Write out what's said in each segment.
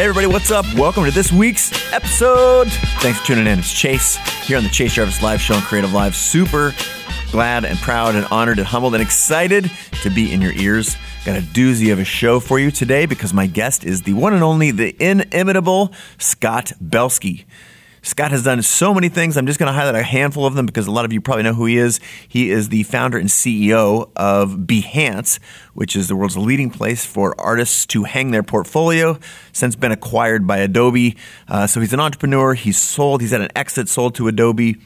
Hey, everybody, what's up? Welcome to this week's episode. Thanks for tuning in. It's Chase here on the Chase Jarvis Live Show on Creative Live. Super glad and proud and honored and humbled and excited to be in your ears. Got a doozy of a show for you today because my guest is the one and only, the inimitable Scott Belsky. Scott has done so many things. I'm just going to highlight a handful of them because a lot of you probably know who he is. He is the founder and CEO of Behance, which is the world's leading place for artists to hang their portfolio. Since been acquired by Adobe, uh, so he's an entrepreneur. He's sold. He's had an exit sold to Adobe.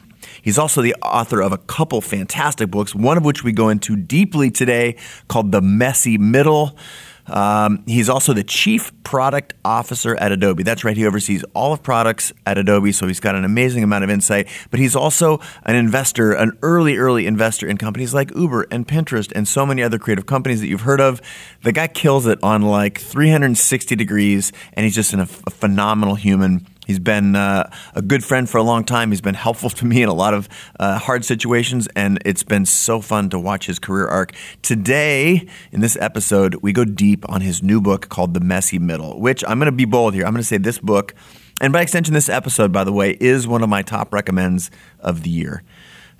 He's also the author of a couple fantastic books, one of which we go into deeply today, called The Messy Middle. Um, he's also the chief product officer at Adobe. That's right, he oversees all of products at Adobe, so he's got an amazing amount of insight. But he's also an investor, an early, early investor in companies like Uber and Pinterest and so many other creative companies that you've heard of. The guy kills it on like 360 degrees, and he's just an, a phenomenal human. He's been uh, a good friend for a long time. He's been helpful to me in a lot of uh, hard situations, and it's been so fun to watch his career arc. Today, in this episode, we go deep on his new book called The Messy Middle, which I'm going to be bold here. I'm going to say this book, and by extension, this episode, by the way, is one of my top recommends of the year.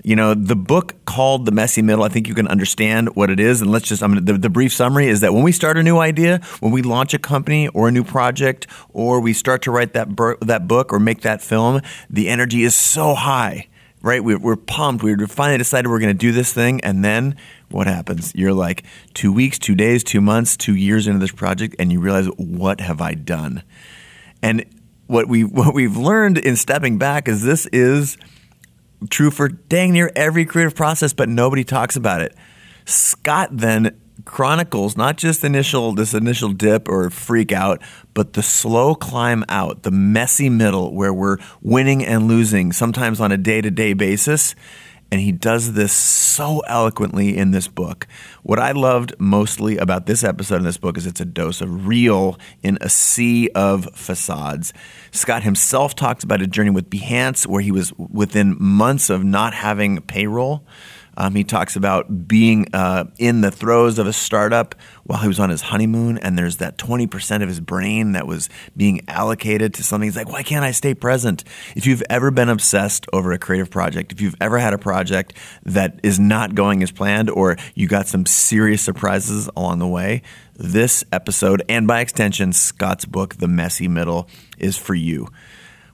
You know, the book called The Messy Middle, I think you can understand what it is. And let's just, I mean, the, the brief summary is that when we start a new idea, when we launch a company or a new project, or we start to write that, bur- that book or make that film, the energy is so high, right? We're, we're pumped. We finally decided we're going to do this thing. And then what happens? You're like two weeks, two days, two months, two years into this project, and you realize, what have I done? And what we what we've learned in stepping back is this is true for dang near every creative process, but nobody talks about it. Scott then chronicles not just initial this initial dip or freak out, but the slow climb out, the messy middle where we're winning and losing, sometimes on a day-to-day basis. And he does this so eloquently in this book. What I loved mostly about this episode in this book is it's a dose of real in a sea of facades. Scott himself talks about a journey with Behance where he was within months of not having payroll. Um, he talks about being uh, in the throes of a startup while he was on his honeymoon, and there's that 20% of his brain that was being allocated to something. He's like, why can't I stay present? If you've ever been obsessed over a creative project, if you've ever had a project that is not going as planned, or you got some serious surprises along the way, this episode, and by extension, Scott's book, The Messy Middle, is for you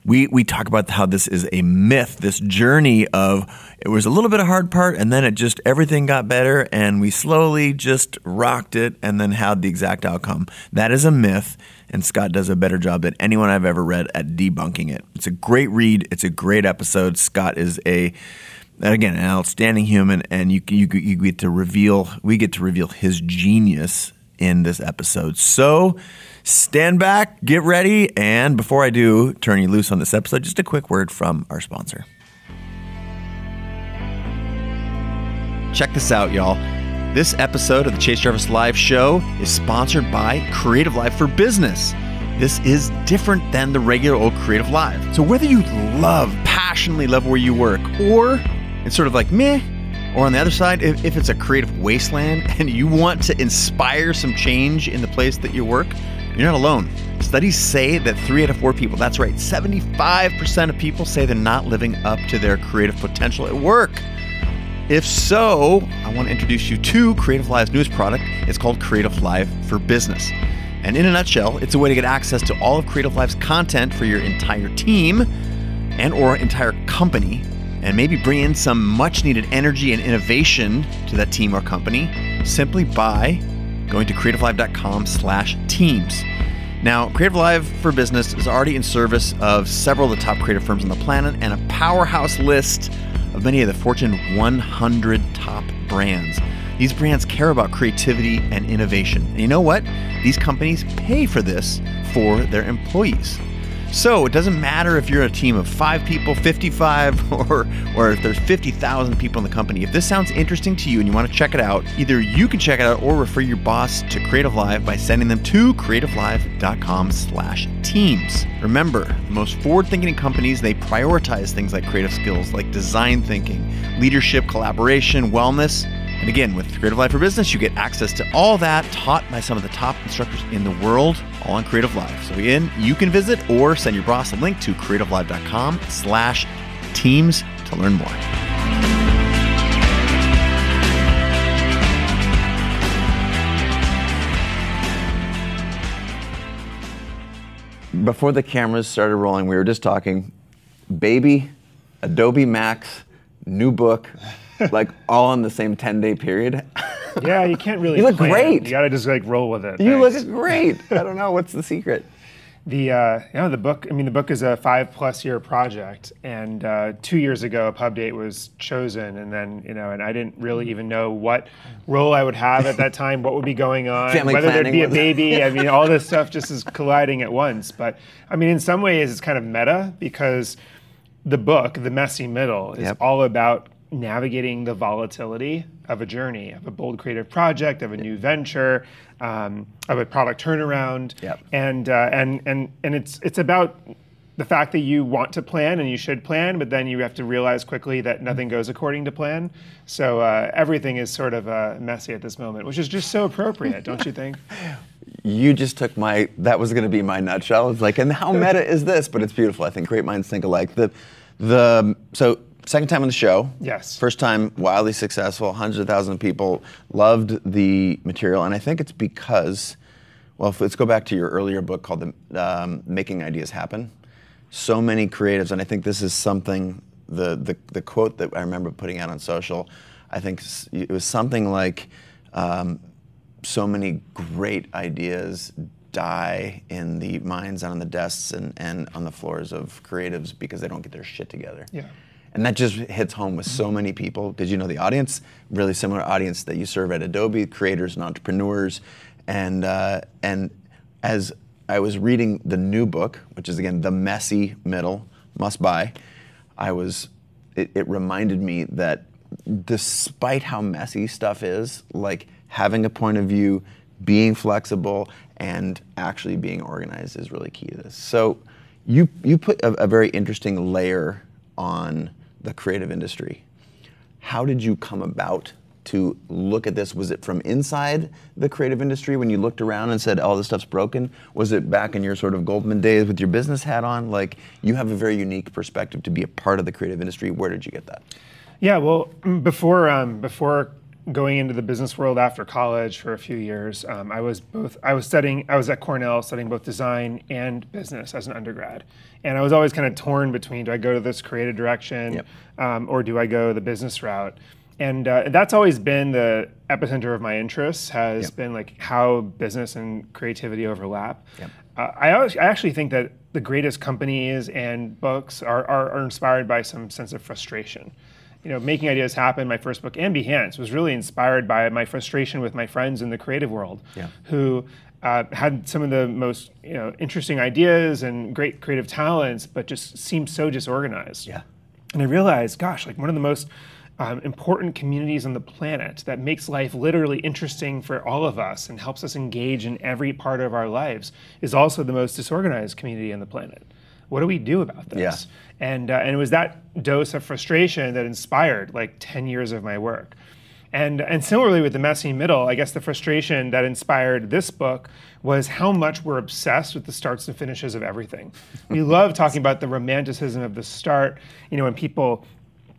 we we talk about how this is a myth, this journey of it was a little bit of hard part and then it just everything got better and we slowly just rocked it and then had the exact outcome. That is a myth and Scott does a better job than anyone I've ever read at debunking it. It's a great read, it's a great episode. Scott is a again an outstanding human and you you, you get to reveal we get to reveal his genius in this episode. So stand back, get ready, and before I do turn you loose on this episode, just a quick word from our sponsor. Check this out, y'all. This episode of the Chase Jarvis Live Show is sponsored by Creative Live for Business. This is different than the regular old Creative Live. So whether you love, passionately love where you work, or it's sort of like meh, or on the other side, if, if it's a creative wasteland and you want to inspire some change in the place that you work, you're not alone. Studies say that three out of four people, that's right, 75% of people say they're not living up to their creative potential at work. If so, I want to introduce you to Creative Live's newest product. It's called Creative Live for Business. And in a nutshell, it's a way to get access to all of Creative Live's content for your entire team and or entire company and maybe bring in some much needed energy and innovation to that team or company simply by going to creativelive.com slash teams. Now, Creative Live for Business is already in service of several of the top creative firms on the planet and a powerhouse list of many of the Fortune 100 top brands. These brands care about creativity and innovation. And you know what? These companies pay for this for their employees. So it doesn't matter if you're a team of five people, 55, or, or if there's 50,000 people in the company. If this sounds interesting to you and you want to check it out, either you can check it out or refer your boss to Creative Live by sending them to creativelive.com slash teams. Remember, the most forward-thinking companies, they prioritize things like creative skills like design thinking, leadership, collaboration, wellness, And again, with Creative Live for Business, you get access to all that taught by some of the top instructors in the world, all on Creative Live. So again, you can visit or send your boss a link to creativelive.com slash teams to learn more. Before the cameras started rolling, we were just talking baby, Adobe Max, new book, like all in the same 10 day period. Yeah, you can't really. You look plan. great. You gotta just like roll with it. You Thanks. look great. I don't know what's the secret. The uh, you know the book. I mean, the book is a five plus year project, and uh, two years ago a pub date was chosen, and then you know, and I didn't really even know what role I would have at that time, what would be going on, Family whether there'd be a baby. I mean, all this stuff just is colliding at once. But I mean, in some ways, it's kind of meta because the book, The Messy Middle, is Yep. all about navigating the volatility of a journey, of a bold creative project, of a new venture, um, of a product turnaround, Yep. and uh, and and and it's it's about the fact that you want to plan and you should plan, but then you have to realize quickly that nothing goes according to plan. So uh, everything is sort of uh, messy at this moment, which is just so appropriate, don't you think? You just took my, that was going to be my nutshell. It's like, and how meta is this? But it's beautiful. I think great minds think alike. The, the, so second time on the show. Yes. First time wildly successful. Hundreds of thousands of people loved the material. And I think it's because, well, if, let's go back to your earlier book called the, um, Making Ideas Happen. So many creatives, and I think this is something, the, the, the quote that I remember putting out on social, I think it was something like, um, so many great ideas die in the minds and on the desks and, and on the floors of creatives because they don't get their shit together. Yeah. And that just hits home with so many people because you know the audience, really similar audience that you serve at Adobe, creators and entrepreneurs. And, uh, and as I was reading the new book, which is again The Messy Middle, must buy, I was, it, it reminded me that despite how messy stuff is, like having a point of view, being flexible, and actually being organized is really key to this. So you, you put a, a very interesting layer on the creative industry. How did you come about to look at this? Was it from inside the creative industry when you looked around and said, "Oh, this stuff's broken"? Was it back in your sort of Goldman days with your business hat on? Like you have a very unique perspective to be a part of the creative industry. Where did you get that? Yeah, well, before um, before going into the business world after college for a few years, um, I was both. I was studying. I was at Cornell studying both design and business as an undergrad, and I was always kind of torn between: do I go to this creative direction, Yep. um, or do I go the business route? And uh, that's always been the epicenter of my interests. Has Yep. been like how business and creativity overlap. Yep. Uh, I, always, I actually think that the greatest companies and books are, are, are inspired by some sense of frustration. You know, making ideas happen. My first book, and Behance, was really inspired by my frustration with my friends in the creative world, Yeah. who uh, had some of the most you know interesting ideas and great creative talents, but just seemed so disorganized. Yeah. And I realized, gosh, like one of the most um, important communities on the planet that makes life literally interesting for all of us and helps us engage in every part of our lives is also the most disorganized community on the planet. What do we do about this? Yeah. And, uh, and it was that dose of frustration that inspired like 10 years of my work. And, and similarly with the messy middle, I guess the frustration that inspired this book was how much we're obsessed with the starts and finishes of everything. We love talking about the romanticism of the start. You know, when people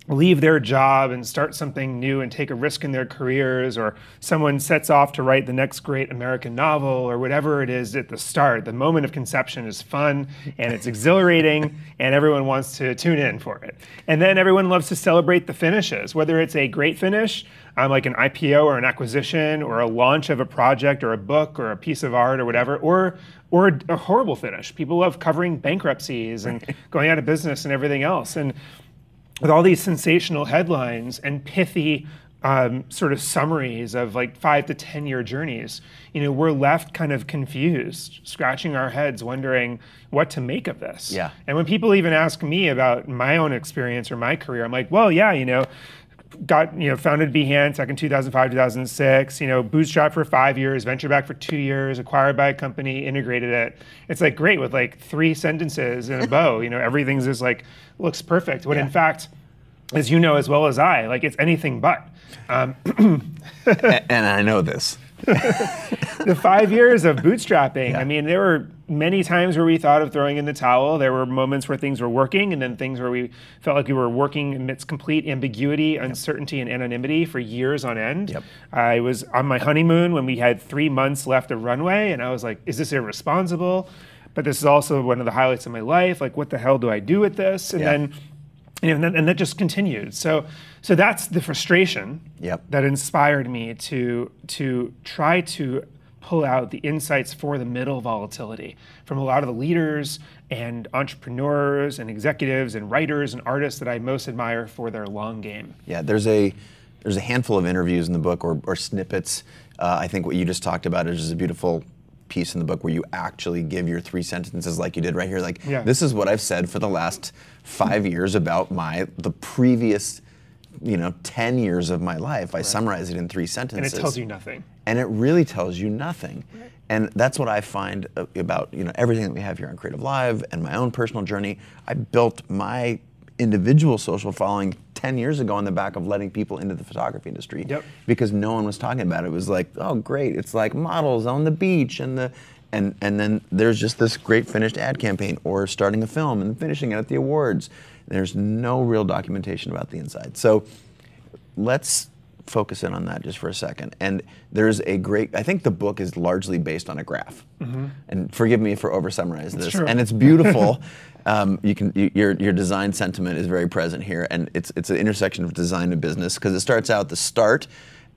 leave their job and start something new and take a risk in their careers, or someone sets off to write the next great American novel, or whatever it is at the start. The moment of conception is fun and it's exhilarating, and everyone wants to tune in for it. And then everyone loves to celebrate the finishes, whether it's a great finish, um, like an IPO or an acquisition, or a launch of a project, or a book, or a piece of art, or whatever, or or a, a horrible finish. People love covering bankruptcies and going out of business and everything else. And with all these sensational headlines and pithy um, sort of summaries of like five to 10 year journeys, you know, we're left kind of confused, scratching our heads, wondering what to make of this. Yeah. And when people even ask me about my own experience or my career, I'm like, well, yeah, you know, got you know founded Behance back in 2005 2006 you know bootstrapped for five years venture back for two years acquired by a company integrated it it's like great with like three sentences in a bow you know everything's just like looks perfect when in fact as you know as well as I, like it's anything but. Um, and I know this. the five years of bootstrapping. Yeah. I mean, there were many times where we thought of throwing in the towel. There were moments where things were working, and then things where we felt like we were working amidst complete ambiguity, uncertainty, and anonymity for years on end. Yep. I was on my honeymoon when we had three months left of runway, and I was like, "Is this irresponsible?" But this is also one of the highlights of my life. Like, what the hell do I do with this? And then and, then, and that just continued. So, so that's the frustration yep. that inspired me to to try to pull out the insights for the middle volatility from a lot of the leaders and entrepreneurs and executives and writers and artists that I most admire for their long game. Yeah, there's a there's a handful of interviews in the book or, or snippets. Uh, I think what you just talked about is just a beautiful piece in the book where you actually give your three sentences like you did right here. Like, yeah. this is what I've said for the last five years about my the previous you know 10 years of my life i right. summarize it in three sentences and it tells you nothing and it really tells you nothing right. and that's what i find uh, about you know everything that we have here on creative live and my own personal journey i built my individual social following 10 years ago on the back of letting people into the photography industry yep. because no one was talking about it. It was like, oh, great, it's like models on the beach and the and and then there's just this great finished ad campaign or starting a film and finishing it at the awards. There's no real documentation about the inside. So let's focus in on that just for a second. And there's a great, I think the book is largely based on a graph. Mm-hmm. And forgive me for over summarizing this. True. And it's beautiful. um, you can you, your your design sentiment is very present here, and it's it's an intersection of design and business because it starts out the start,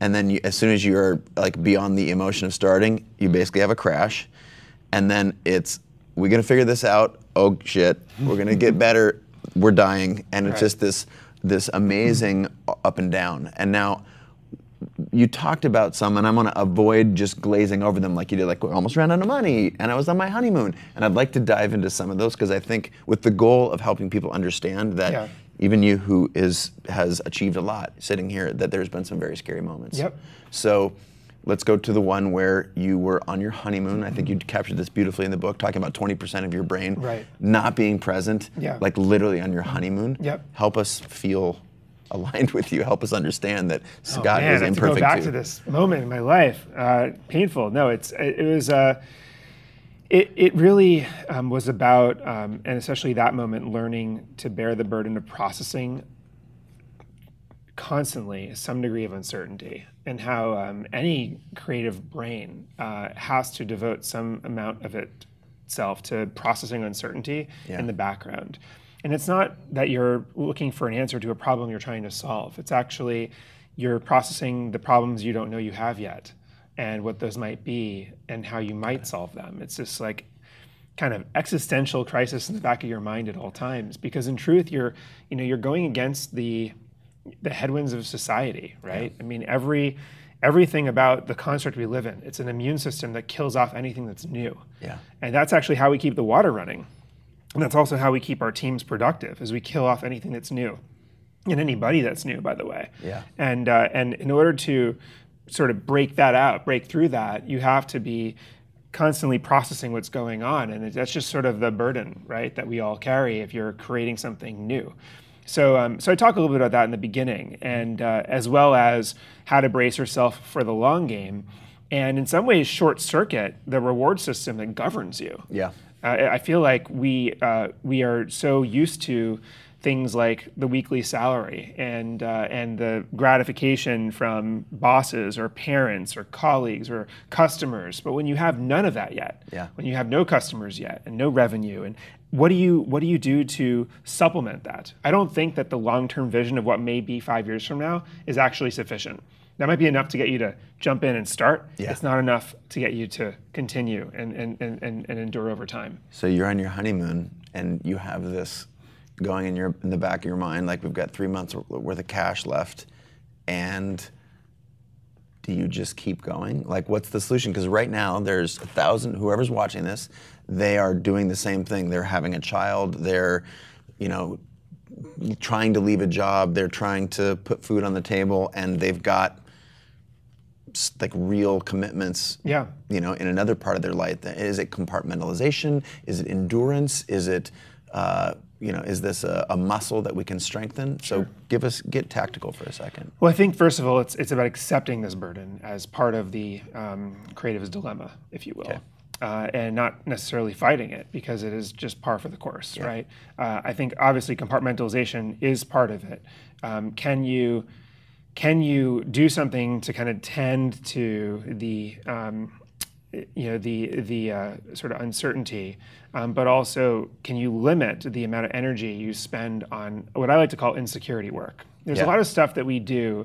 and then you, as soon as you're like beyond the emotion of starting, you basically have a crash, and then it's we're gonna figure this out. Oh shit, we're gonna get better. We're dying, and it's right. just this this amazing up and down. And now you talked about some, and I'm going to avoid just glazing over them like you did, like we almost ran out of money, and I was on my honeymoon. And I'd like to dive into some of those because I think, with the goal of helping people understand that yeah. even you who is has achieved a lot sitting here, that there's been some very scary moments. Yep. So let's go to the one where you were on your honeymoon. I think you captured this beautifully in the book, talking about 20% of your brain right. not being present, yeah. like literally on your honeymoon. Yep. Help us feel aligned with you. Help us understand that Scott oh, man, is imperfect. To go back too. to this moment in my life, uh, painful. No, it's it, it was. Uh, it, it really um, was about, um, and especially that moment, learning to bear the burden of processing constantly some degree of uncertainty, and how um, any creative brain uh, has to devote some amount of itself to processing uncertainty yeah. in the background. And it's not that you're looking for an answer to a problem you're trying to solve. It's actually you're processing the problems you don't know you have yet and what those might be and how you might solve them. It's this like kind of existential crisis in the back of your mind at all times because in truth you're you know you're going against the the headwinds of society, right? Yeah. I mean every everything about the construct we live in, it's an immune system that kills off anything that's new. Yeah. And that's actually how we keep the water running and that's also how we keep our teams productive, is we kill off anything that's new, and anybody that's new, by the way. Yeah. And uh, and in order to sort of break that out, break through that, you have to be constantly processing what's going on, and that's just sort of the burden, right, that we all carry if you're creating something new. So, um, so I talk a little bit about that in the beginning, and uh, as well as how to brace yourself for the long game, and in some ways short circuit the reward system that governs you. Yeah. Uh, I feel like we uh, we are so used to things like the weekly salary and uh, and the gratification from bosses or parents or colleagues or customers. But when you have none of that yet, yeah. when you have no customers yet and no revenue, and what do you what do you do to supplement that? I don't think that the long term vision of what may be five years from now is actually sufficient that might be enough to get you to jump in and start. Yeah. It's not enough to get you to continue and, and, and, and, and endure over time. So you're on your honeymoon and you have this going in your in the back of your mind, like we've got three months worth of cash left, and do you just keep going? Like, what's the solution? Because right now there's a thousand. Whoever's watching this, they are doing the same thing. They're having a child. They're, you know, trying to leave a job. They're trying to put food on the table, and they've got like real commitments yeah you know in another part of their life is it compartmentalization is it endurance is it uh, you know, is this a, a muscle that we can strengthen? So give us get tactical for a second. Well, I think first of all, it's it's about accepting this burden as part of the um, creative's dilemma, if you will. Uh, and not necessarily fighting it because it is just par for the course, right? Uh, I think obviously compartmentalization is part of it. Um, can you can you do something to kind of tend to the um, you know the the uh, sort of uncertainty, um, but also can you limit the amount of energy you spend on what I like to call insecurity work? There's Yeah. a lot of stuff that we do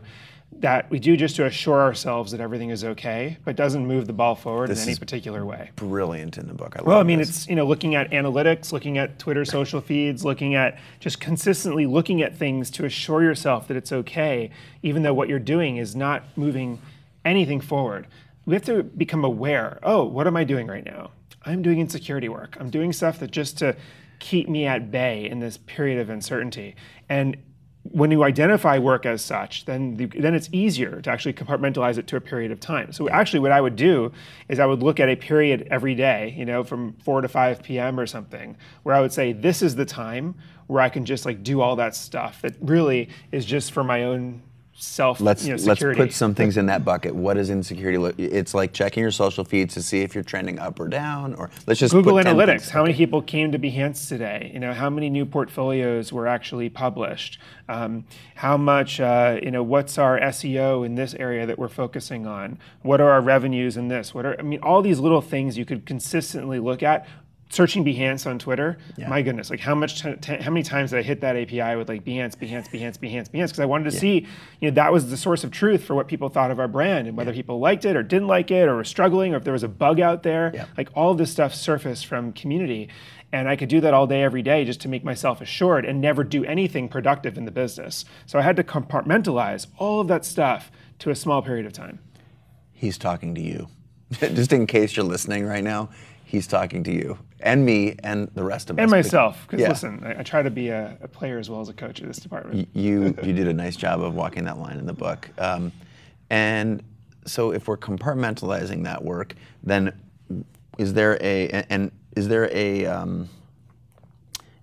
that we do just to assure ourselves that everything is okay, but doesn't move the ball forward This in any particular way. Brilliant in the book. I love Well, I mean, this. it's you know looking at analytics, looking at Twitter social feeds, looking at just consistently looking at things to assure yourself that it's okay, even though what you're doing is not moving anything forward. We have to become aware. Oh, what am I doing right now? I'm doing insecurity work. I'm doing stuff that just to keep me at bay in this period of uncertainty. And when you identify work as such, then the, then it's easier to actually compartmentalize it to a period of time. So actually, what I would do is I would look at a period every day, you know, from 4 to 5 p.m. or something, where I would say this is the time where I can just like do all that stuff that really is just for my own self, Let's you know, let's put some things in that bucket. What does insecurity look? It's like checking your social feeds to see if you're trending up or down, or let's just Google put 10 Analytics. How many people came to Behance today? You know, how many new portfolios were actually published? Um, how much? Uh, you know, what's our SEO in this area that we're focusing on? What are our revenues in this? What are? I mean, all these little things you could consistently look at. Searching Behance on Twitter, my goodness, like how much, t- t- how many times did I hit that API with like Behance, Behance, Behance, Behance, Behance? Because I wanted to see, you know, that was the source of truth for what people thought of our brand and whether people liked it or didn't like it or were struggling or if there was a bug out there. Yeah. Like all of this stuff surfaced from community. And I could do that all day, every day, just to make myself assured and never do anything productive in the business. So I had to compartmentalize all of that stuff to a small period of time. He's talking to you. just in case you're listening right now, he's talking to you and me and the rest of us. And myself, because Yeah. listen, I, I try to be a, a player as well as a coach of this department. you you did a nice job of walking that line in the book. Um, and so, if we're compartmentalizing that work, then is there a and is there a um,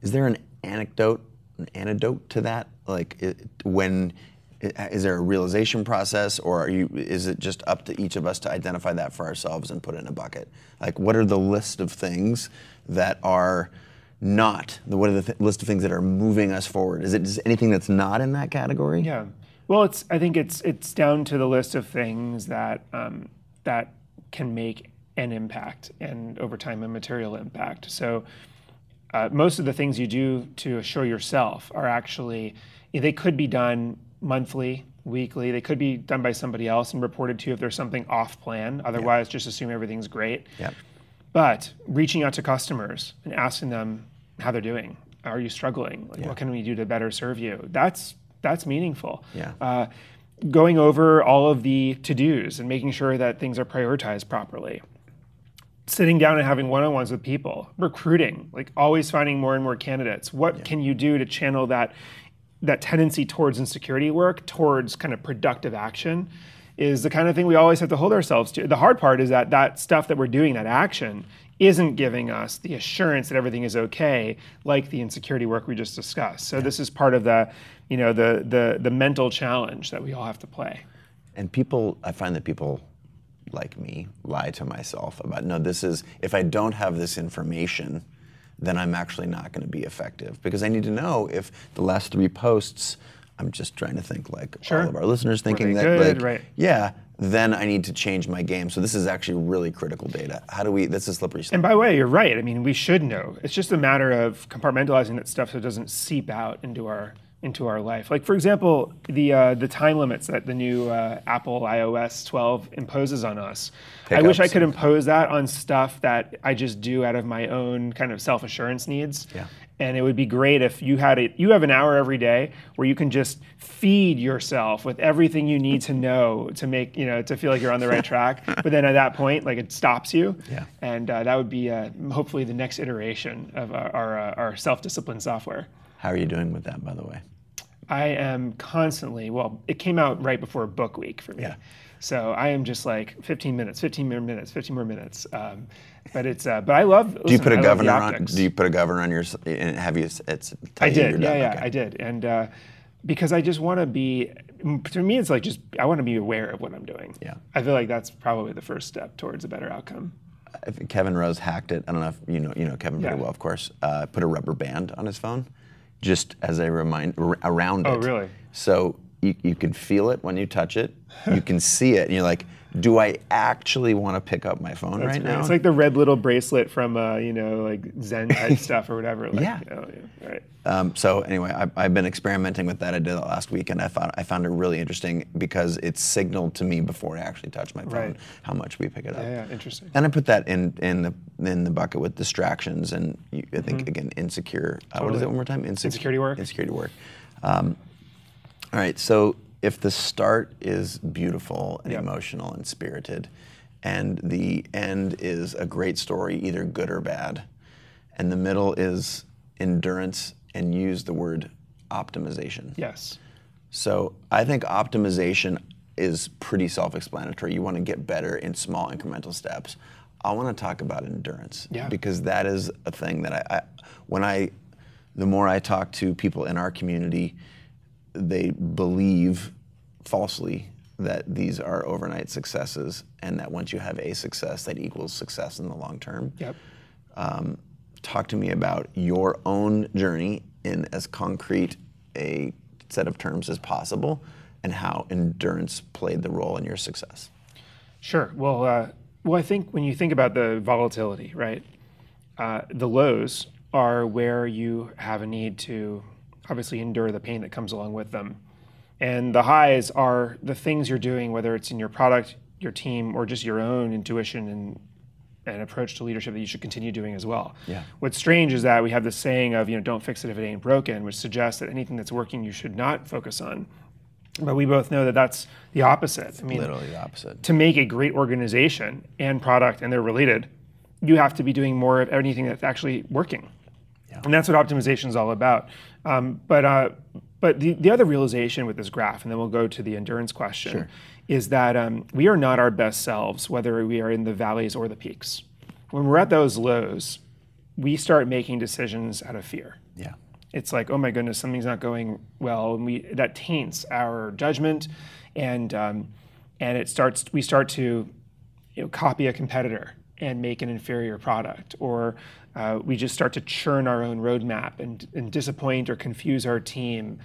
is there an anecdote, an antidote to that? Like it, when is there a realization process, or are you? Is it just up to each of us to identify that for ourselves and put it in a bucket? Like, what are the list of things that are not the what are the th- list of things that are moving us forward? Is it just anything that's not in that category? Yeah. Well, it's. I think it's it's down to the list of things that um, that can make an impact and over time a material impact. So uh, most of the things you do to assure yourself are actually they could be done monthly, weekly. They could be done by somebody else and reported to you if there's something off plan. Otherwise, just assume everything's great. Yep. But reaching out to customers and asking them how they're doing. Are you struggling? Like, What can we do to better serve you? That's that's meaningful. Yeah. Uh, going over all of the to dos and making sure that things are prioritized properly. Sitting down and having one-on-ones with people, recruiting, like always finding more and more candidates. What can you do to channel that that tendency towards insecurity work towards kind of productive action? Is the kind of thing we always have to hold ourselves to. The hard part is that that stuff that we're doing, that action, isn't giving us the assurance that everything is okay, like the insecurity work we just discussed. So this is part of the, you know, the the the mental challenge that we all have to play. And people, I find that people like me lie to myself about no, this is, if I don't have this information, then I'm actually not going to be effective because I need to know if the last three posts, I'm just trying to think like Sure. all of our listeners thinking that, good? like, Right. yeah, then I need to change my game. So this is actually really critical data. How do we, this is slippery slope. And by the way, you're right. I mean, we should know. It's just a matter of compartmentalizing that stuff so it doesn't seep out into our into our life. Like for example, the uh, the time limits that the new uh, Apple iOS 12 imposes on us. I wish I could impose that on stuff that I just do out of my own kind of self assurance needs. Yeah. And it would be great if you had it. You have an hour every day where you can just feed yourself with everything you need to know to make you know to feel like you're on the right track. But then at that point, like it stops you. Yeah. And uh, that would be uh, hopefully the next iteration of our our, uh, our self discipline software. How are you doing with that, by the way? I am constantly well. It came out right before book week for me. Yeah. So I am just like 15 minutes, 15 more minutes, 15 more minutes. Um, but it's uh, but I love. Do you put a governor on? Do you put a governor on your? And have you? It's. I did. Yeah, yeah, okay. I did, and uh, because I just want to be. To me, it's like just I want to be aware of what I'm doing. Yeah. I feel like that's probably the first step towards a better outcome. I Kevin Rose hacked it. I don't know if you know you know Kevin pretty yeah. well, of course. Uh, put a rubber band on his phone, just as a reminder around oh, it. Oh, really? So you, you can feel it when you touch it. You can see it, and you're like, do I actually want to pick up my phone That's right great. now? It's like the red little bracelet from, uh, you know, like Zen type stuff or whatever. Like, yeah. Yeah. Right. Um, so anyway, I, I've been experimenting with that. I did it last week, and I found I found it really interesting because it signaled to me before I actually touched my phone right. how much we pick it up. Yeah, yeah, interesting. And I put that in in the in the bucket with distractions, and you, I think mm-hmm. again insecure. Uh, What is it one more time? Inse- insecurity work. Insecurity work. Um, all right, so if the start is beautiful and yep. emotional and spirited, and the end is a great story, either good or bad, and the middle is endurance and use the word optimization. Yes. So I think optimization is pretty self-explanatory. You want to get better in small incremental steps. I want to talk about endurance yeah. because that is a thing that I, I when I the more I talk to people in our community they believe falsely that these are overnight successes and that once you have a success, that equals success in the long term. Yep. Um, talk to me about your own journey in as concrete a set of terms as possible and how endurance played the role in your success. Sure. Well, uh, well, I think when you think about the volatility, right, uh, the lows are where you have a need to obviously endure the pain that comes along with them. And the highs are the things you're doing, whether it's in your product, your team, or just your own intuition and an approach to leadership that you should continue doing as well. Yeah. What's strange is that we have this saying of, you know, don't fix it if it ain't broken, which suggests that anything that's working you should not focus on. But we both know that that's the opposite. I mean, literally the opposite. To make a great organization and product, and they're related, you have to be doing more of anything that's actually working. Yeah. And that's what optimization is all about. Um, but uh, but the, the other realization with this graph, and then we'll go to the endurance question, sure. is that um, we are not our best selves, whether we are in the valleys or the peaks. When we're at those lows, we start making decisions out of fear. Yeah. It's like, oh my goodness, something's not going well, and we that taints our judgment, and um, and it starts. We start to, you know, copy a competitor and make an inferior product, or uh, we just start to churn our own roadmap and, and disappoint or confuse our team.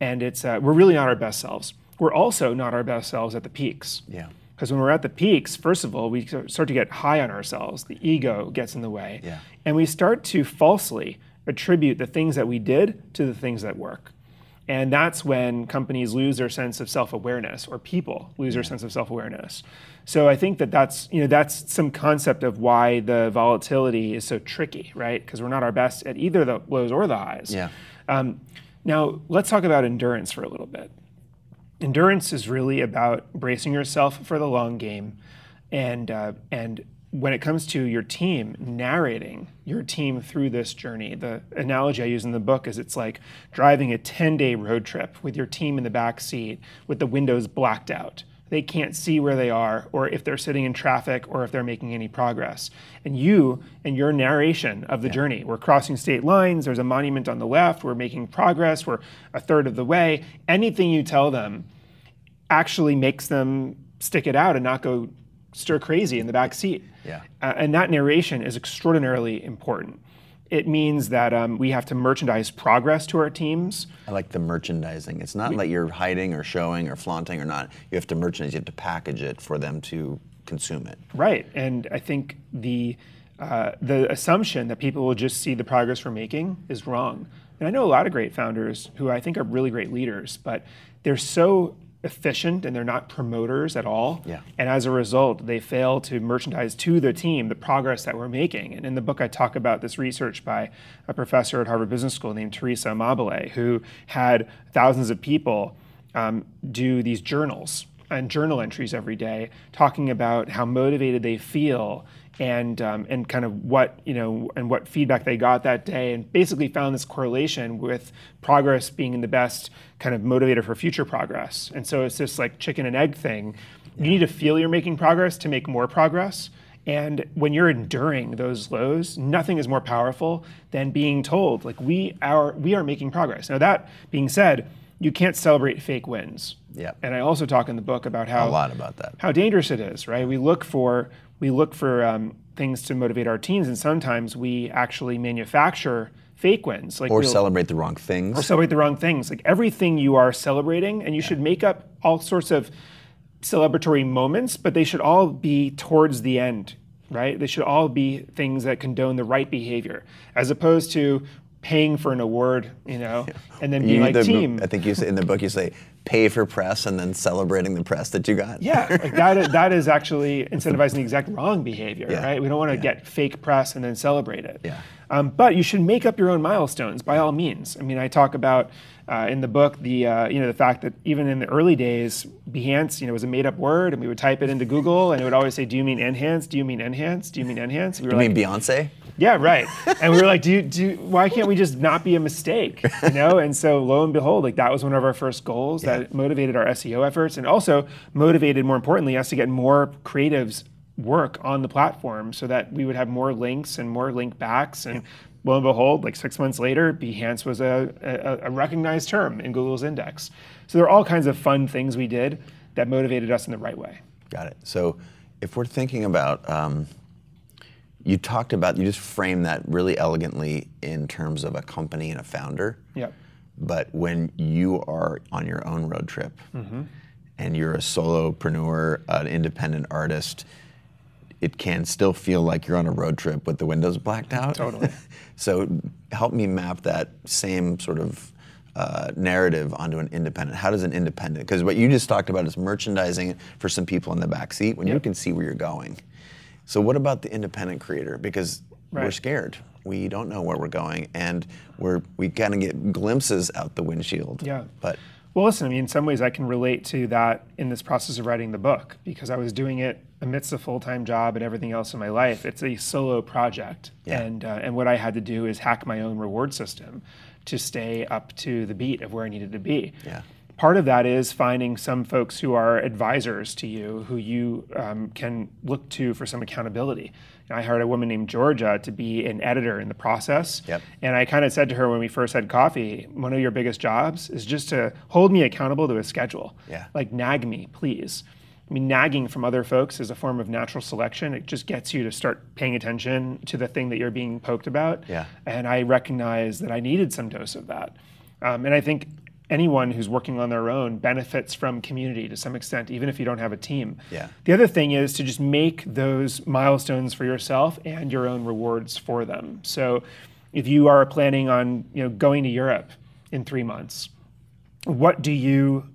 And it's uh, we're really not our best selves. We're also not our best selves at the peaks. Yeah. Because when we're at the peaks, first of all, we start to get high on ourselves. The ego gets in the way. Yeah. And we start to falsely attribute the things that we did to the things that work. And that's when companies lose their sense of self-awareness, or people lose their sense of self-awareness. So I think that that's you know that's some concept of why the volatility is so tricky, right? Because we're not our best at either the lows or the highs. Yeah. Um, now let's talk about endurance for a little bit. Endurance is really about bracing yourself for the long game, and uh, and when it comes to your team, narrating your team through this journey, the analogy I use in the book is it's like driving a 10 day road trip with your team in the back seat with the windows blacked out. They can't see where they are, or if they're sitting in traffic, or if they're making any progress. And you and your narration of the yeah. journey, we're crossing state lines, there's a monument on the left, we're making progress, we're a third of the way. Anything you tell them actually makes them stick it out and not go stir crazy in the back seat. Yeah. Uh, and that narration is extraordinarily important. It means that um, we have to merchandise progress to our teams. I like the merchandising. It's not we, like you're hiding or showing or flaunting or not. You have to merchandise. You have to package it for them to consume it. Right. And I think the uh, the assumption that people will just see the progress we're making is wrong. And I know a lot of great founders who I think are really great leaders, but they're so efficient and they're not promoters at all. Yeah. And as a result, they fail to merchandise to the team the progress that we're making. And in the book, I talk about this research by a professor at Harvard Business School named Teresa Amabile, who had thousands of people um, do these journals and journal entries every day, talking about how motivated they feel and um, and kind of what you know and what feedback they got that day, and basically found this correlation with progress being the best kind of motivator for future progress. And so it's this like chicken and egg thing. You need to feel you're making progress to make more progress. And when you're enduring those lows, nothing is more powerful than being told, like we are we are making progress. Now that being said, you can't celebrate fake wins. Yeah. And I also talk in the book about how A lot about that. how dangerous it is, right? We look for we look for um, things to motivate our teens, and sometimes we actually manufacture fake wins, like Or we'll- celebrate the wrong things. or celebrate the wrong things. Like everything you are celebrating, and you should make up all sorts of celebratory moments, but they should all be towards the end, right? They should all be things that condone the right behavior, as opposed to paying for an award, you know, and then being You- like the- team. I think you say in the book you say pay for press and then celebrating the press that you got. Yeah, like that, that is actually incentivizing the exact wrong behavior, Yeah. right? We don't want to get fake press and then celebrate it. Yeah. Um, but you should make up your own milestones by all means. I mean, I talk about uh, in the book the uh, you know the fact that even in the early days, Behance you know was a made up word, and we would type it into Google, and it would always say, "Do you mean enhance? Do you mean enhance? Do you mean enhance?" We were You like, mean Beyonce? Yeah, right. And we were like, do you, do you- why can't we just not be a mistake? You know? And so lo and behold, like that was one of our first goals that motivated our SEO efforts and also motivated more importantly us to get more creatives work on the platform so that we would have more links and more link backs and lo and behold, like six months later, Behance was a, a, a recognized term in Google's index. So there are all kinds of fun things we did that motivated us in the right way. Got it. So if we're thinking about, um, you talked about, you just framed that really elegantly in terms of a company and a founder. Yep. But when you are on your own road trip Mm-hmm. and you're a solopreneur, an independent artist, it can still feel like you're on a road trip with the windows blacked out. Totally. so help me map that same sort of uh, narrative onto an independent. How does an independent? Because what you just talked about is merchandising for some people in the back seat when you can see where you're going. So what about the independent creator? Because we're scared. We don't know where we're going, and we're we kind of get glimpses out the windshield. Yeah. But Well, listen, I mean, in some ways I can relate to that in this process of writing the book because I was doing it amidst a full time job and everything else in my life. It's a solo project. Yeah. And, uh, and what I had to do is hack my own reward system to stay up to the beat of where I needed to be. Yeah. Part of that is finding some folks who are advisors to you who you um, can look to for some accountability. I hired a woman named Georgia to be an editor in the process. Yep. And I kind of said to her when we first had coffee, one of your biggest jobs is just to hold me accountable to a schedule. Yeah. Like nag me, please. I mean, nagging from other folks is a form of natural selection. It just gets you to start paying attention to the thing that you're being poked about. Yeah. And I recognized that I needed some dose of that. Um, and I think anyone who's working on their own benefits from community to some extent, even if you don't have a team. Yeah. The other thing is to just make those milestones for yourself and your own rewards for them. So if you are planning on you know, going to Europe in three months, what do you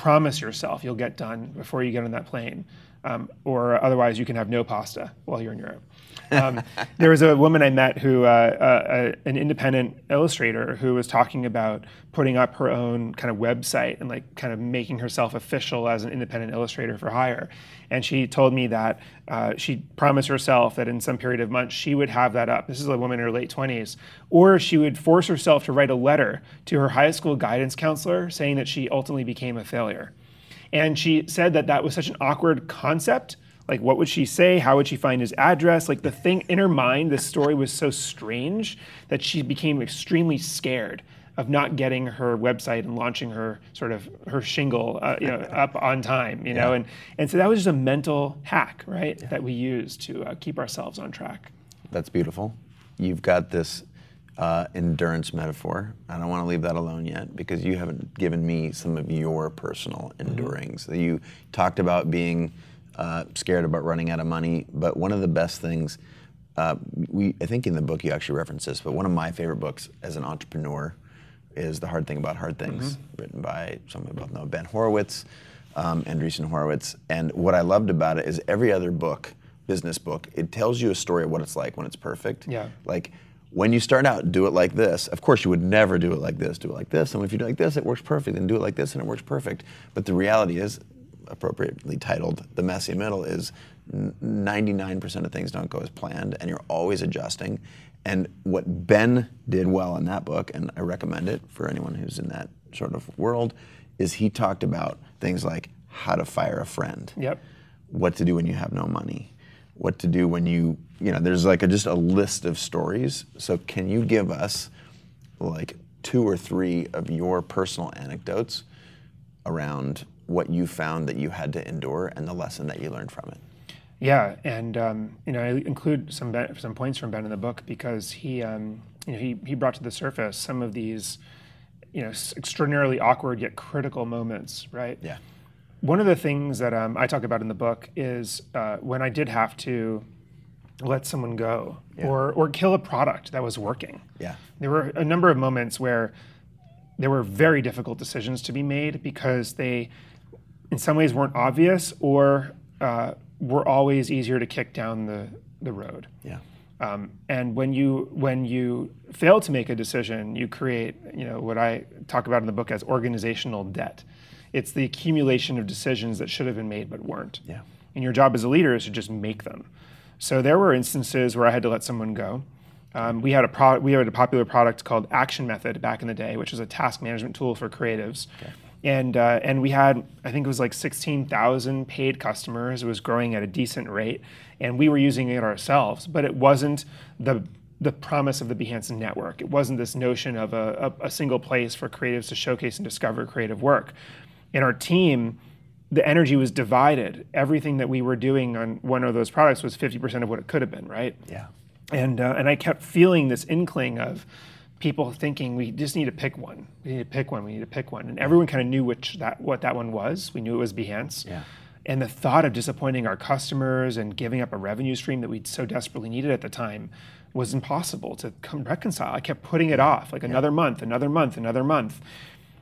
promise yourself you'll get done before you get on that plane? Um, or otherwise, you can have no pasta while you're in Europe. Um, there was a woman I met who, uh, uh, an independent illustrator, who was talking about putting up her own kind of website and like kind of making herself official as an independent illustrator for hire. And she told me that uh, she promised herself that in some period of months she would have that up. This is a woman in her late 20s. Or she would force herself to write a letter to her high school guidance counselor saying that she ultimately became a failure. And she said that that was such an awkward concept. Like, what would she say? How would she find his address? Like, the thing in her mind, this story was so strange that she became extremely scared of not getting her website and launching her sort of her shingle, uh, you know, up on time. You know, and and so that was just a mental hack, right, that we use to uh, keep ourselves on track. That's beautiful. You've got this uh, endurance metaphor. I don't want to leave that alone yet because you haven't given me some of your personal endurings. You talked about being uh, scared about running out of money, but one of the best things, uh, we I think in the book you actually reference this, but one of my favorite books as an entrepreneur is The Hard Thing About Hard Things, written by someone we both know, Ben Horowitz, um, Andreessen Horowitz. And what I loved about it is every other book, business book, it tells you a story of what it's like when it's perfect. Yeah. Like when you start out, do it like this. Of course, you would never do it like this. Do it like this. And if you do it like this, it works perfect. And do it like this, and it works perfect. But the reality is, appropriately titled "The Messy Middle," is 99% of things don't go as planned, and you're always adjusting. And what Ben did well in that book, and I recommend it for anyone who's in that sort of world, is he talked about things like how to fire a friend Yep. what to do when you have no money, what to do when you you know there's like a, just a list of stories. So can you give us like two or three of your personal anecdotes around what you found that you had to endure and the lesson that you learned from it? Yeah, and um, you know, I include some ben- some points from Ben in the book because he, um, you know, he he brought to the surface some of these, you know, extraordinarily awkward yet critical moments, right? Yeah. One of the things that um, I talk about in the book is uh, when I did have to let someone go or or kill a product that was working. Yeah. There were a number of moments where there were very difficult decisions to be made because they, in some ways, weren't obvious or uh, were always easier to kick down the, the road. Yeah. Um, and when you when you fail to make a decision, you create you know what I talk about in the book as organizational debt. It's the accumulation of decisions that should have been made but weren't. Yeah. And your job as a leader is to just make them. So there were instances where I had to let someone go. Um, we had a pro- we had a popular product called Action Method back in the day, which was a task management tool for creatives. And uh, and we had I think it was like 16,000 paid customers. It was growing at a decent rate, and we were using it ourselves. But it wasn't the the promise of the Behance network. It wasn't this notion of a, a, a single place for creatives to showcase and discover creative work. In our team, the energy was divided. Everything that we were doing on one of those products was 50% of what it could have been, right? Yeah. And uh, and I kept feeling this inkling of people thinking we just need to pick one. We need to pick one. We need to pick one. And everyone kind of knew which that what that one was. We knew it was Behance. Yeah. And the thought of disappointing our customers and giving up a revenue stream that we so desperately needed at the time was impossible to come reconcile. I kept putting it off, like another month, another month, another month.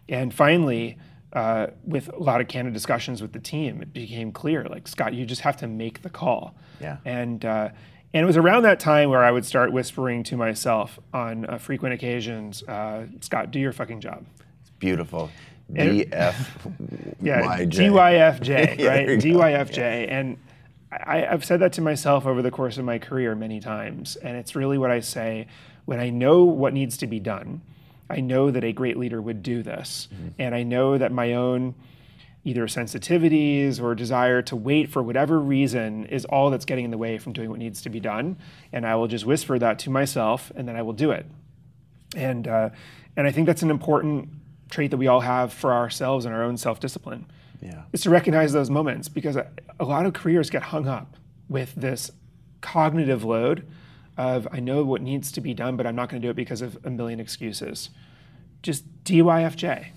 And finally, uh, with a lot of candid discussions with the team, it became clear, like Scott, you just have to make the call. Yeah. And uh, and it was around that time where I would start whispering to myself on uh, frequent occasions, uh, Scott, do your fucking job. It's beautiful. DF. Yeah, DYFJ, right? DYFJ. And I, I've said that to myself over the course of my career many times. And it's really what I say when I know what needs to be done. I know that a great leader would do this. Mm-hmm. And I know that my own either sensitivities or desire to wait for whatever reason is all that's getting in the way from doing what needs to be done. And I will just whisper that to myself and then I will do it. And, uh, and I think that's an important trait that we all have for ourselves and our own self discipline Yeah. is to recognize those moments because a, a lot of careers get hung up with this cognitive load of I know what needs to be done, but I'm not going to do it because of a million excuses. Just DYFJ.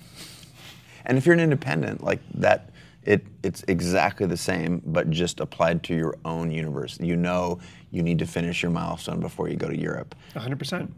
And if you're an independent, like that, it it's exactly the same, but just applied to your own universe. You know you need to finish your milestone before you go to Europe. 100%.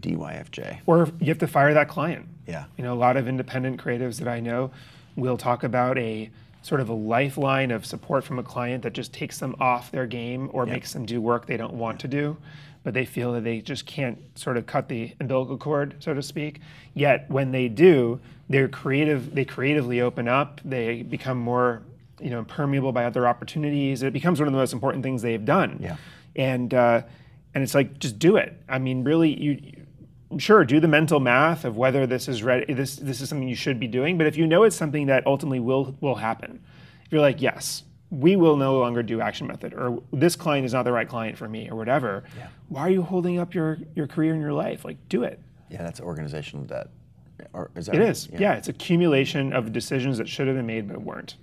DYFJ. Or you have to fire that client. Yeah. You know, a lot of independent creatives that I know will talk about a sort of a lifeline of support from a client that just takes them off their game or makes them do work they don't want to do, but they feel that they just can't sort of cut the umbilical cord, so to speak. Yet when they do, they're creative. They creatively open up. They become more, you know, permeable by other opportunities. It becomes one of the most important things they've done. Yeah. And uh, and it's like just do it. I mean, really, you sure do the mental math of whether this is ready this this is something you should be doing but if you know it's something that ultimately will will happen if you're like yes we will no longer do action method or this client is not the right client for me or whatever yeah. why are you holding up your your career and your life like do it Yeah, that's organizational debt. Or is that it right? is yeah. it's accumulation of decisions that should have been made but weren't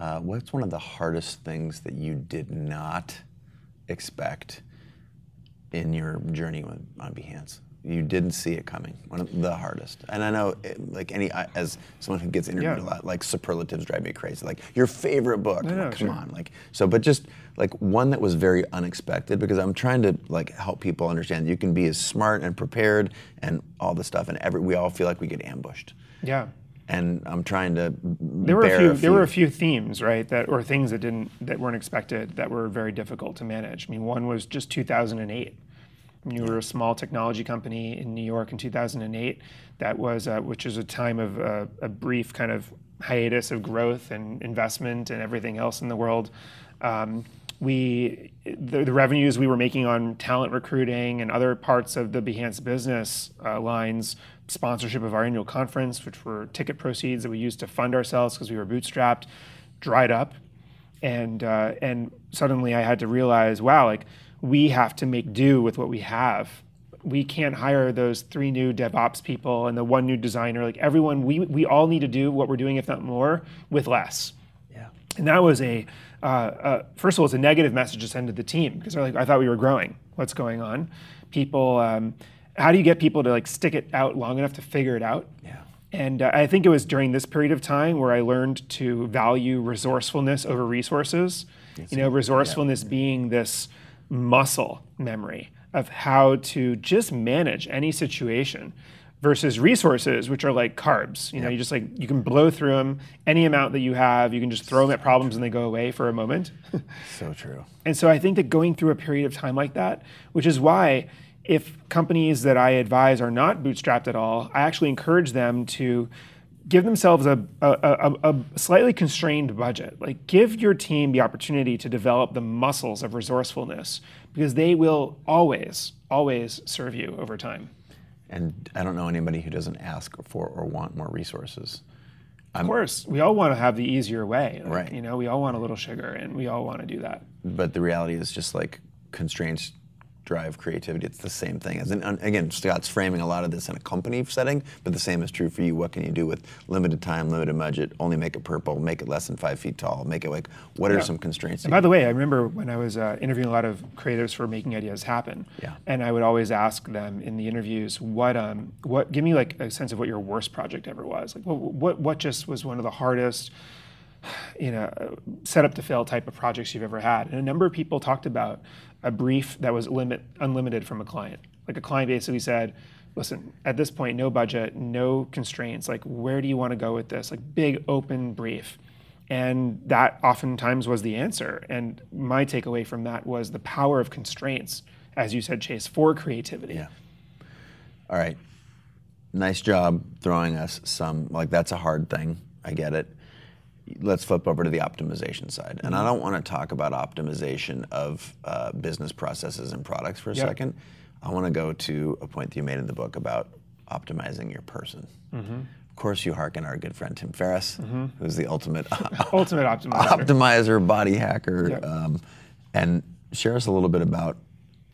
Uh, what's one of the hardest things that you did not expect in your journey on, on Behance? You didn't see it coming. One of the hardest. And I know, it, like any, I- as someone who gets interviewed Yeah. a lot, like superlatives drive me crazy. Like your favorite book. I'm no, come sure. on, like so. But just like one that was very unexpected because I'm trying to like help people understand you can be as smart and prepared and all the stuff, and every we all feel like we get ambushed. yeah And I'm trying to there were a few, there were a few themes right that or things that didn't that weren't expected that were very difficult to manage i mean one was just 2008 you were a small technology company in new york in 2008 that was uh, which was a time of uh, a brief kind of hiatus of growth and investment and everything else in the world. Um, we the, the revenues we were making on talent recruiting and other parts of the Behance business uh, lines, sponsorship of our annual conference, which were ticket proceeds that we used to fund ourselves because we were bootstrapped, dried up. and uh, and suddenly I had to realize, wow, like we have to make do with what we have. We can't hire those three new DevOps people and the one new designer. Like everyone, we we all need to do what we're doing, if not more, with less. Yeah. And that was a uh, uh, first of all, it's a negative message to send to the team because they're like, I thought we were growing. What's going on? People, um, how do you get people to like stick it out long enough to figure it out? Yeah. And uh, I think it was during this period of time where I learned to value resourcefulness over resources. you know, resourcefulness being this muscle memory of how to just manage any situation versus resources, which are like carbs. You know, you just like you can blow through them any amount that you have. You can just throw them at problems and they go away for a moment. So true. And so I think that going through a period of time like that, which is why if companies that I advise are not bootstrapped at all, I actually encourage them to give themselves a, a, a, a slightly constrained budget. Like give your team the opportunity to develop the muscles of resourcefulness because they will always, always serve you over time. And I don't know anybody who doesn't ask for or want more resources. Of course, we all want to have the easier way. Like, Right. You know, we all want a little sugar and we all want to do that. But the reality is just like constraints drive creativity. It's the same thing. As in, again, Scott's framing a lot of this in a company setting, but the same is true for you. What can you do with limited time, limited budget? Only make it purple. Make it less than five feet tall. Make it like. What are some constraints? And by the way, I remember when I was uh, interviewing a lot of creatives for Making Ideas Happen. Yeah. And I would always ask them in the interviews, what, um, what, give me like a sense of what your worst project ever was. Like, what, what, what just was one of the hardest, you know, set up to fail type of projects you've ever had? And a number of people talked about a brief that was limit, unlimited from a client. Like a client basically said, listen, at this point, no budget, no constraints. Like, where do you want to go with this? Like, big open brief. And that oftentimes was the answer. And my takeaway from that was the power of constraints, as you said, Chase, for creativity. Yeah. All right. Nice job throwing us some. Like that's a hard thing. I get it. Let's flip over to the optimization side. And I don't want to talk about optimization of uh, business processes and products for a Yep. second. I want to go to a point that you made in the book about optimizing your person. Of course, you hearken our good friend Tim Ferriss, who's the ultimate Ultimate optimizer. optimizer, body hacker, Yep. um, and share us a little bit about,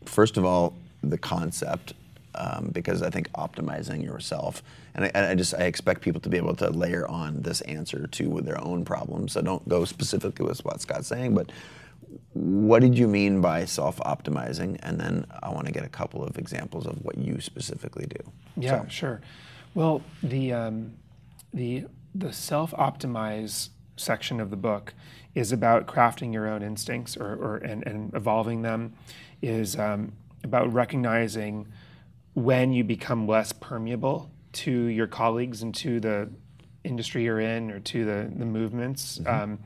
first of all, the concept, um, because I think optimizing yourself, and I, I just I expect people to be able to layer on this answer to their own problems. So don't go specifically with what Scott's saying, but what did you mean by self-optimizing? And then I want to get a couple of examples of what you specifically do. Yeah, So, sure. Well, the um, the the self-optimize section of the book is about crafting your own instincts or, or and, and evolving them. Is um, about recognizing when you become less permeable to your colleagues and to the industry you're in or to the the movements. Um,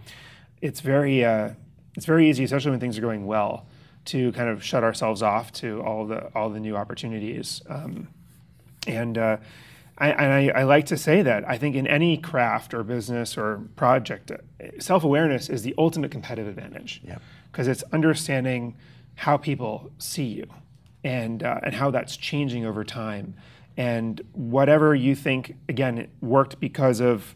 it's very uh, it's very easy, especially when things are going well, to kind of shut ourselves off to all the all the new opportunities. Um, and uh, I, and I, I like to say that I think in any craft or business or project, self awareness is the ultimate competitive advantage. Yep. Because it's understanding how people see you and, uh, and how that's changing over time. And whatever you think, again, it worked because of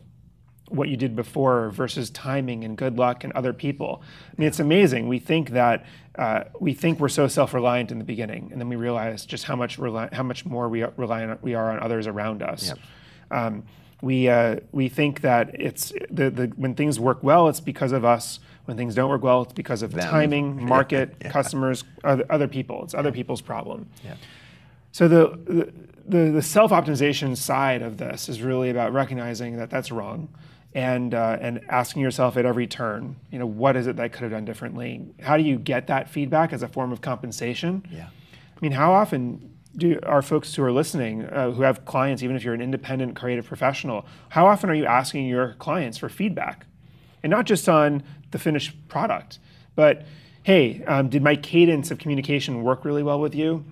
what you did before versus timing and good luck and other people. I mean, it's amazing. We think that uh, we think we're so self-reliant in the beginning, and then we realize just how much rely, how much more we are, rely on, we are on others around us. Yep. Um, we uh, we think that it's the, the when things work well, it's because of us. When things don't work well, it's because of Them. timing, market, customers, other, other people. It's other people's problem. Yeah. So the, the, the, the self-optimization side of this is really about recognizing that that's wrong and, uh, and asking yourself at every turn, you know, what is it that I could have done differently? How do you get that feedback as a form of compensation? Yeah. I mean, how often do our folks who are listening, uh, who have clients, even if you're an independent creative professional, how often are you asking your clients for feedback? And not just on the finished product, but hey, um, did my cadence of communication work really well with you?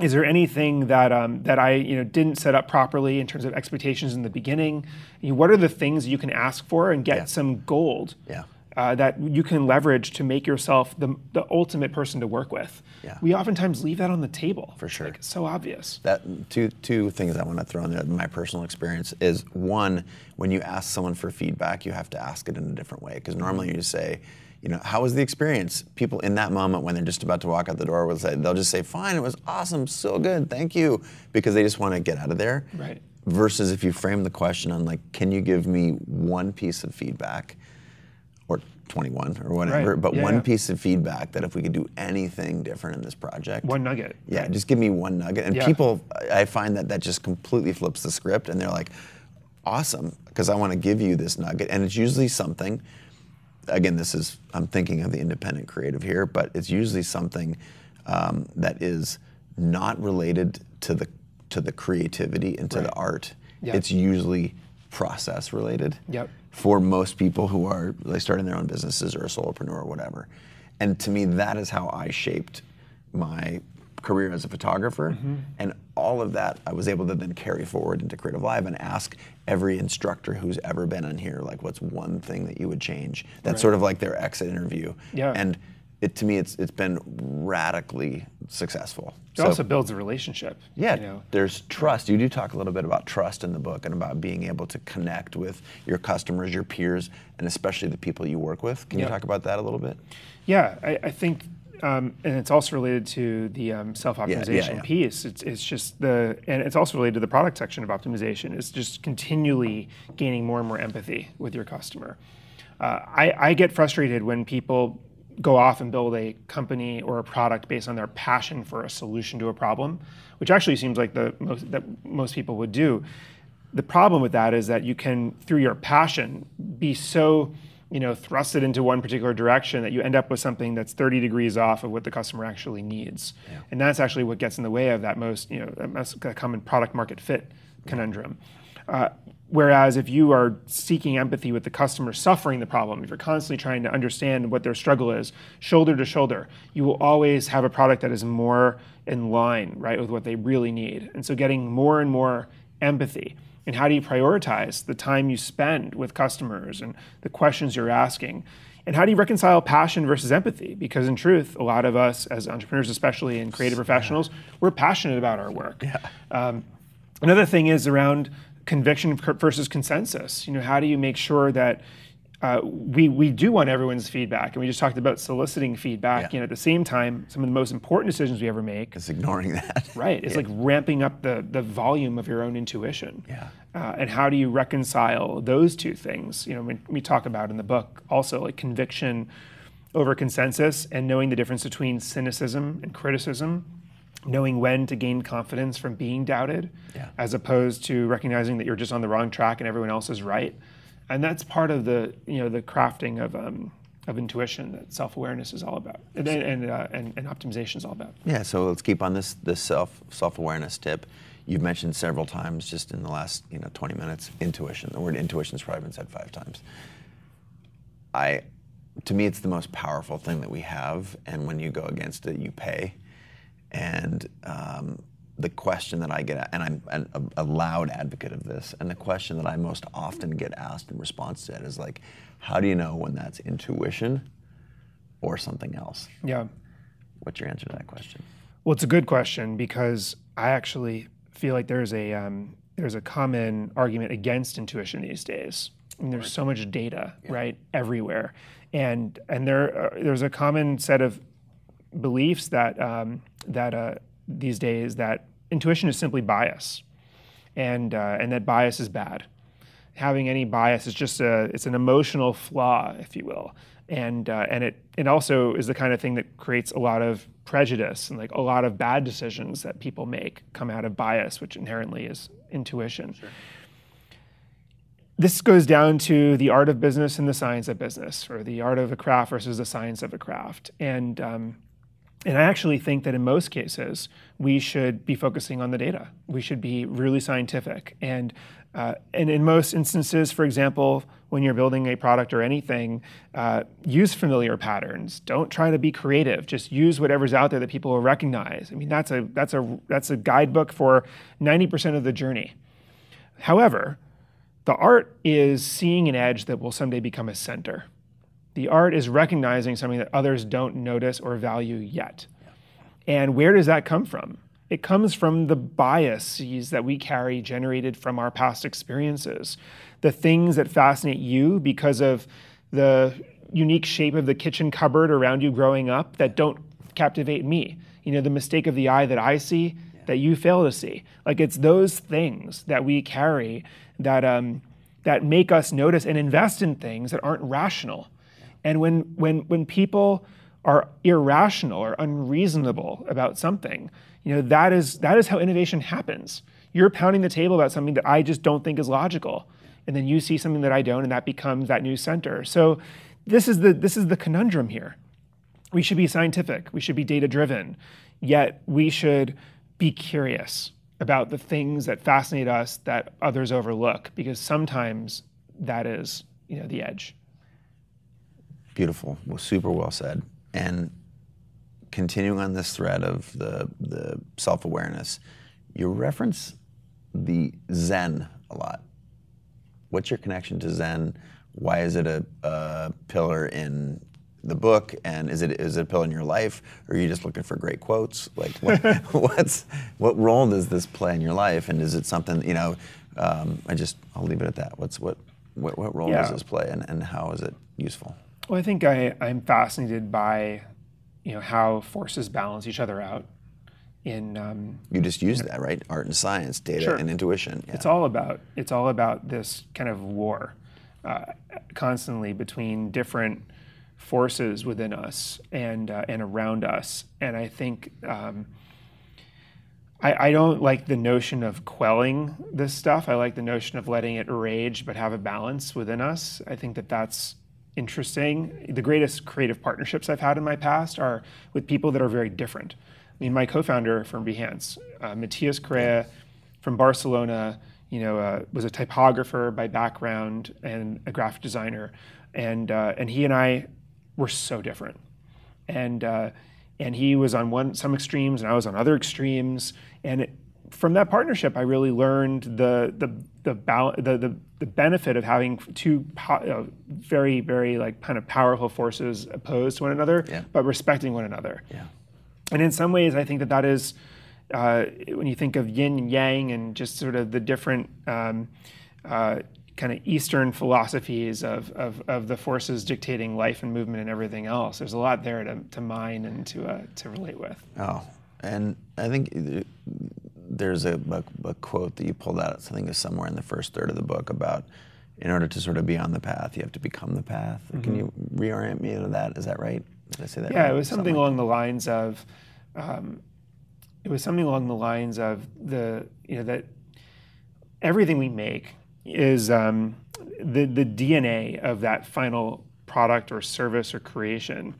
Is there anything that um, that I you know didn't set up properly in terms of expectations in the beginning? You know, what are the things you can ask for and get Yeah. some gold Yeah. Uh, that you can leverage to make yourself the, the ultimate person to work with? Yeah. We oftentimes leave that on the table. For sure. Like, it's so obvious. That two two things I want to throw in there. My personal experience is one: when you ask someone for feedback, you have to ask it in a different way. Because normally you say, you know, how was the experience? People in that moment when they're just about to walk out the door will say, they'll just say, fine, it was awesome, so good, thank you, because they just want to get out of there. Right. Versus if you frame the question on like, can you give me one piece of feedback, 21 or whatever, Right. but Yeah, one yeah. piece of feedback that if we could do anything different in this project, One nugget. yeah, just give me one nugget. And Yeah. people, I find that that just completely flips the script, and they're like, awesome, because I want to give you this nugget. And it's usually something, again, this is, I'm thinking of the independent creative here, but it's usually something um, that is not related to the to the creativity and to the art. It's usually process related Yep. For most people who are like starting their own businesses or a solopreneur or whatever. And to me, that is how I shaped my career as a photographer. Mm-hmm. And all of that I was able to then carry forward into Creative Live and ask every instructor who's ever been on here, like, what's one thing that you would change? That's Right. sort of like their exit interview. Yeah. And it, to me, it's it's been radically successful. It also builds a relationship. Yeah, You know? there's trust. You do talk a little bit about trust in the book and about being able to connect with your customers, your peers, and especially the people you work with. Can Yeah. you talk about that a little bit? Yeah, I, I think, um, and it's also related to the um, self-optimization yeah. piece. It's, it's just the, and it's also related to the product section of optimization. It's just continually gaining more and more empathy with your customer. Uh, I, I get frustrated when people go off and build a company or a product based on their passion for a solution to a problem, which actually seems like the most that most people would do. The problem with that is that you can, through your passion, be so you know thrusted into one particular direction that you end up with something that's 30 degrees off of what the customer actually needs, and that's actually what gets in the way of that most you know that most common product market fit conundrum. Uh, whereas if you are seeking empathy with the customer suffering the problem, if you're constantly trying to understand what their struggle is, shoulder to shoulder, you will always have a product that is more in line, right, with what they really need. And so getting more and more empathy. And how do you prioritize the time you spend with customers and the questions you're asking? And how do you reconcile passion versus empathy? Because in truth, a lot of us as entrepreneurs, especially and creative professionals, we're passionate about our work. Um, Another thing is around conviction versus consensus. You know, how do you make sure that uh, we we do want everyone's feedback, and we just talked about soliciting feedback. Yeah. You know, at the same time, some of the most important decisions we ever make, It's ignoring that. right, is like ramping up the the volume of your own intuition. Yeah. Uh, and how do you reconcile those two things? You know, when we talk about in the book also like conviction over consensus and knowing the difference between cynicism and criticism, knowing when to gain confidence from being doubted, Yeah. as opposed to recognizing that you're just on the wrong track and everyone else is right. And that's part of the you know the crafting of um, of intuition that self awareness is all about, and and, uh, and and optimization is all about. Yeah, so let's keep on this this self self awareness tip. You've mentioned several times just in the last you know 20 minutes intuition. The word intuition has probably been said five times. I, to me, it's the most powerful thing that we have, and when you go against it, you pay. And um, the question that I get, and I'm an, a, a loud advocate of this, and the question that I most often get asked in response to it is like, how do you know when that's intuition or something else? Yeah. What's your answer to that question? Well, it's a good question because I actually feel like there's a um, there's a common argument against intuition these days. I mean, there's so much data, right, everywhere, and and there uh, there's a common set of beliefs that um, that uh, these days that intuition is simply bias, and uh, and that bias is bad. Having any bias is just a it's an emotional flaw, if you will, and uh, and it it also is the kind of thing that creates a lot of prejudice and like a lot of bad decisions that people make come out of bias, which inherently is intuition. This goes down to the art of business and the science of business, or the art of a craft versus the science of a craft, and um, and I actually think that in most cases, we should be focusing on the data. We should be really scientific. And, uh, and in most instances, for example, when you're building a product or anything, uh, use familiar patterns. Don't try to be creative. Just use whatever's out there that people will recognize. I mean, that's a, that's a, that's a guidebook for 90% of the journey. However, the art is seeing an edge that will someday become a center. The art is recognizing something that others don't notice or value yet. And where does that come from? It comes from the biases that we carry generated from our past experiences. The things that fascinate you because of the unique shape of the kitchen cupboard around you growing up that don't captivate me. You know, the mistake of the eye that I see that you fail to see. Like it's those things that we carry that um, that make us notice and invest in things that aren't rational. And when when when people are irrational or unreasonable about something, you know, that is that is how innovation happens. You're pounding the table about something that I just don't think is logical. And then you see something that I don't, and that becomes that new center. So this is the this is the conundrum here. We should be scientific, we should be data driven, yet we should be curious about the things that fascinate us that others overlook, because sometimes that is, you know, the edge. Beautiful. Super well said. And continuing on this thread of the, the self awareness, you reference the Zen a lot. What's your connection to Zen? Why is it a, a pillar in the book? And is it is it a pillar in your life? Or are you just looking for great quotes? Like, what, what's what role does this play in your life? And is it something you know? Um, I just I'll leave it at that. What's what what, what role Yeah. does this play, and, and how is it useful? Well, I think I, I'm fascinated by, you know, how forces balance each other out. In um, You just use that, right? Art and science, data Sure. and intuition. Yeah. it's all about it's all about this kind of war, uh, constantly between different forces within us and uh, and around us. And I think um, I, I don't like the notion of quelling this stuff. I like the notion of letting it rage, but have a balance within us. I think that that's interesting. The greatest creative partnerships I've had in my past are with people that are very different. I mean, my co-founder from Behance, uh, Matias Corea from Barcelona, you know, uh, was a typographer by background and a graphic designer, and uh, and he and I were so different and uh, and he was on one some extremes and I was on other extremes and it, from that partnership I really learned the the the, bal- the, the, the benefit of having two po- uh, very very like kind of powerful forces opposed to one another Yeah. but respecting one another yeah. and in some ways, I think that that is uh, when you think of yin and yang and just sort of the different um, uh, kind of Eastern philosophies of, of, of the forces dictating life and movement and everything else. There's a lot there to, to mine and to, uh, to relate with. Oh, and I think th- there's a, a, a quote that you pulled out. I think it's somewhere in the first third of the book about in order to sort of be on the path, you have to become the path. Can you reorient me to that? Is that right? Did I say that? Mm-hmm. Yeah, right? it was something along the lines of, um, it was something along the lines of the, you know, that everything we make is um, the the DNA of that final product or service or creation,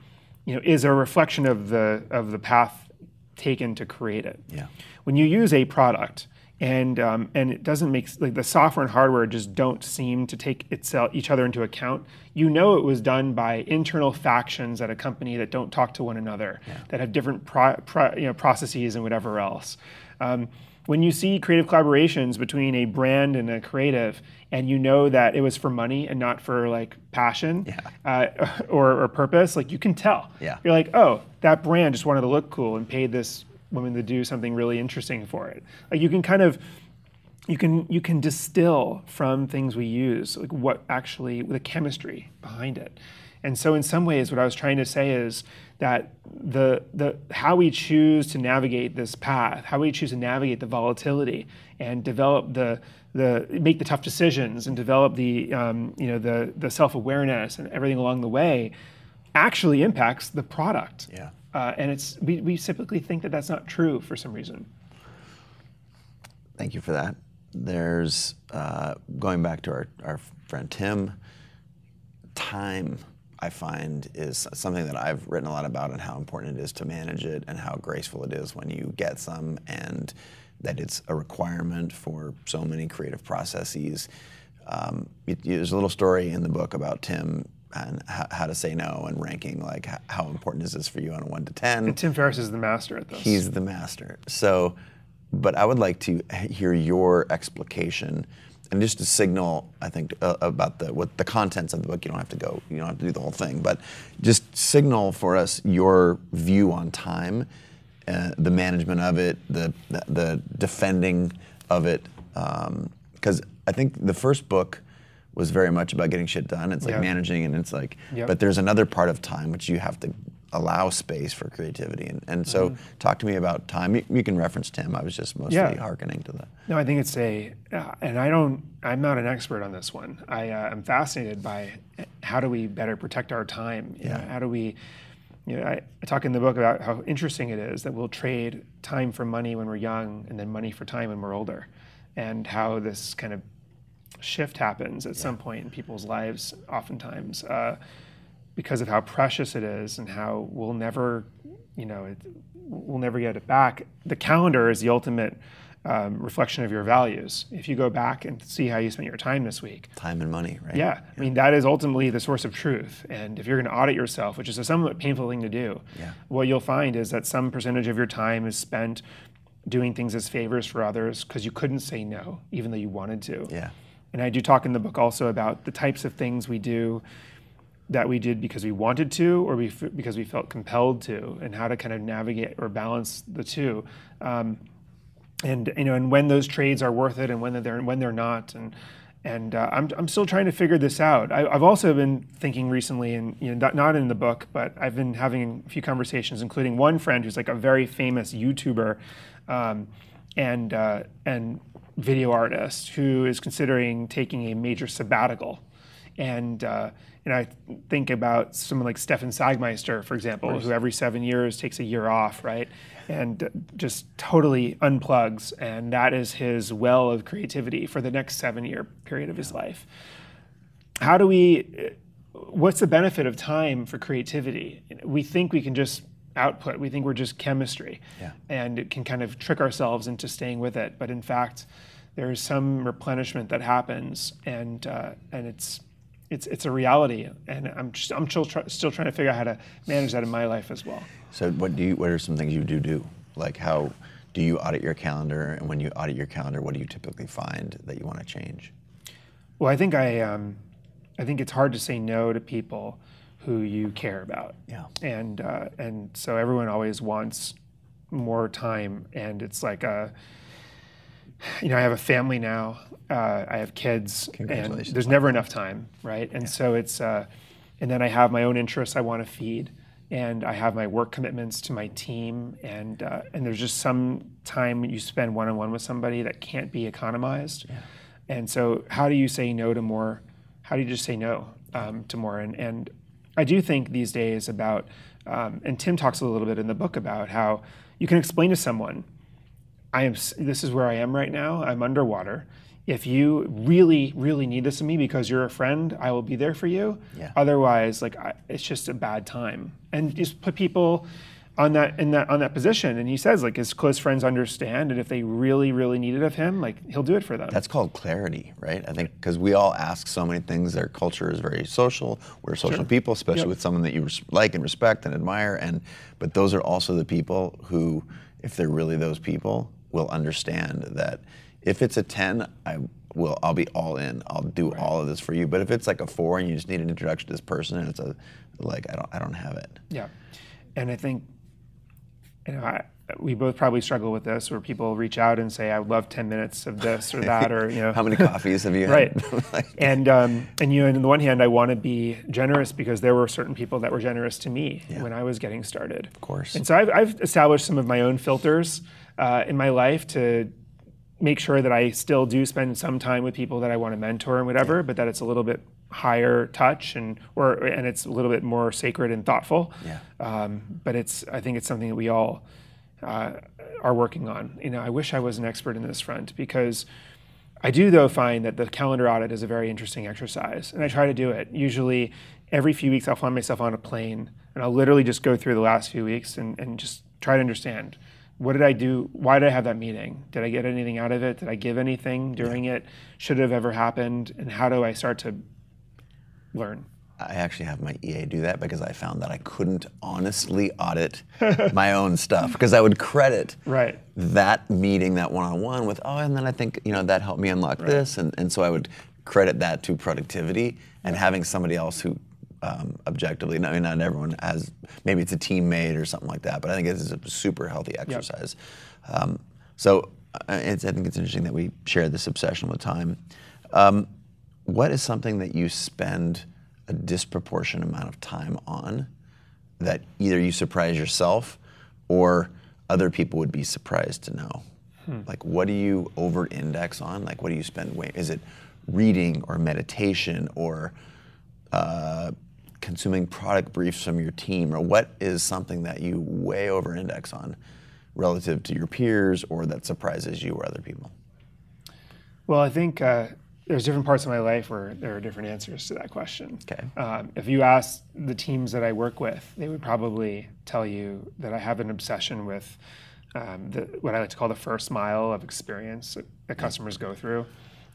you know, is a reflection of the of the path taken to create it. Yeah. When you use a product and um, and it doesn't make like the software and hardware just don't seem to take itself each other into account. You know it was done by internal factions at a company that don't talk to one another, that have different pro, pro, you know processes and whatever else. Um, when you see creative collaborations between a brand and a creative, and you know that it was for money and not for like passion uh, or, or purpose, like you can tell. Yeah. You're like, oh, that brand just wanted to look cool and paid this woman to do something really interesting for it. Like you can kind of you can you can distill from things we use like what actually the chemistry behind it. And so in some ways what I was trying to say is that the the how we choose to navigate this path, how we choose to navigate the volatility and develop the the make the tough decisions and develop the um, you know the the self awareness and everything along the way actually impacts the product. Yeah. Uh, and it's we, we typically think that that's not true for some reason. Thank you for that. There's uh, going back to our, our friend Tim. Time, I find, is something that I've written a lot about and how important it is to manage it and how graceful it is when you get some and that it's a requirement for so many creative processes. Um, it- there's a little story in the book about Tim and how, how to say no and ranking like how important is this for you on a one to ten. And Tim Ferriss is the master at this. He's the master. So, but I would like to hear your explication and just to signal, I think, uh, about the what the contents of the book. You don't have to go, you don't have to do the whole thing, but just signal for us your view on time, uh, the management of it, the the, the defending of it, because I think the first book was very much about getting shit done. It's like managing, and it's like, Yep. but there's another part of time which you have to allow space for creativity. And, and so, Mm-hmm. talk to me about time. You, you can reference Tim. I was just mostly Yeah. hearkening to that. No, I think it's a, uh, and I don't, I'm not an expert on this one. I uh, am fascinated by how do we better protect our time? You know, Yeah. how do we, you know, I, I talk in the book about how interesting it is that we'll trade time for money when we're young and then money for time when we're older, and how this kind of shift happens at some point in people's lives, oftentimes. Uh, because of how precious it is and how we'll never, you know, it, we'll never get it back. The calendar is the ultimate um, reflection of your values. If you go back and see how you spent your time this week, Time and money, right? yeah, I mean that is ultimately the source of truth. And if you're going to audit yourself, which is a somewhat painful thing to do, Yeah. what you'll find is that some percentage of your time is spent doing things as favors for others because you couldn't say no, even though you wanted to. Yeah. And I do talk in the book also about the types of things we do that we did because we wanted to or we f- because we felt compelled to, and how to kind of navigate or balance the two. Um, and you know, and when those trades are worth it, and when they're when they're not, and and uh, I'm I'm still trying to figure this out. I, I've also been thinking recently, and you know, not, not in the book, but I've been having a few conversations, including one friend who's like a very famous YouTuber, um, and uh, and video artist who is considering taking a major sabbatical, and. Uh, and I think about someone like Stefan Sagmeister, for example, who every seven years takes a year off, right? And just totally unplugs. And that is his well of creativity for the next seven year period of his life. How do we, what's the benefit of time for creativity? We think we can just output, we think we're just chemistry. Yeah. And it can kind of trick ourselves into staying with it. But in fact, there is some replenishment that happens, and, uh, and it's, it's it's a reality, and I'm just, I'm still try, still trying to figure out how to manage that in my life as well. So what do you? What are some things you do do? Like how do you audit your calendar? And when you audit your calendar, what do you typically find that you want to change? Well, I think I um, I think it's hard to say no to people who you care about. Yeah. And uh, and so everyone always wants more time, and it's like a you know I have a family now. Uh, I have kids, and Congratulations, there's never enough time, right? And so it's uh, and then I have my own interests I want to feed. And I have my work commitments to my team, and uh, and there's just some time you spend one on one with somebody that can't be economized. And so, how do you say no to more? How do you just say no um, to more? And, and I do think these days about, um, and Tim talks a little bit in the book about how you can explain to someone, I am. This is where I am right now. I'm underwater. If you really, really need this of me because you're a friend, I will be there for you. Yeah. Otherwise, like I, it's just a bad time. And just put people on that in that on that position. And he says like his close friends understand, and if they really, really need it of him, like he'll do it for them. That's called clarity, right? I think because we all ask so many things. Our culture is very social. We're social people, especially Yep. with someone that you res- like and respect and admire. And but those are also the people who, if they're really those people, will understand that if it's a ten, I will. I'll be all in. I'll do all of this for you. But if it's like a four and you just need an introduction to this person, and it's a like I don't I don't have it. Yeah, and I think you know I, we both probably struggle with this, where people reach out and say, "I would love ten minutes of this or that," or you know, How many coffees have you had? right? Like, and um, and you know, on the one hand, I want to be generous because there were certain people that were generous to me when I was getting started. Of course. And so I've, I've established some of my own filters uh, in my life to make sure that I still do spend some time with people that I want to mentor and whatever, but that it's a little bit higher touch and or and it's a little bit more sacred and thoughtful. Yeah. Um, but it's I think it's something that we all uh, are working on. You know, I wish I was an expert in this front because I do though find that the calendar audit is a very interesting exercise, and I try to do it. Usually, every few weeks, I'll find myself on a plane, and I'll literally just go through the last few weeks and, and just try to understand what did I do? Why did I have that meeting? Did I get anything out of it? Did I give anything during it? Should it have ever happened? And how do I start to learn? I actually have my EA do that because I found that I couldn't honestly audit my own stuff because I would credit Right. that meeting, that one-on-one with, oh, and then I think you know that helped me unlock this, and, and so I would credit that to productivity and having somebody else who um, objectively, I mean, not everyone has, maybe it's a teammate or something like that, but I think it's a super healthy exercise. Um, so uh, it's, I think it's interesting that we share this obsession with time. Um, what is something that you spend a disproportionate amount of time on that either you surprise yourself or other people would be surprised to know? Like, what do you over index on? Like, what do you spend way? Is it reading or meditation or uh, consuming product briefs from your team? Or what is something that you way over index on relative to your peers or that surprises you or other people? Well, I think uh, there's different parts of my life where there are different answers to that question. Okay. Um, if you ask the teams that I work with, they would probably tell you that I have an obsession with um, the, what I like to call the first mile of experience that, that customers go through.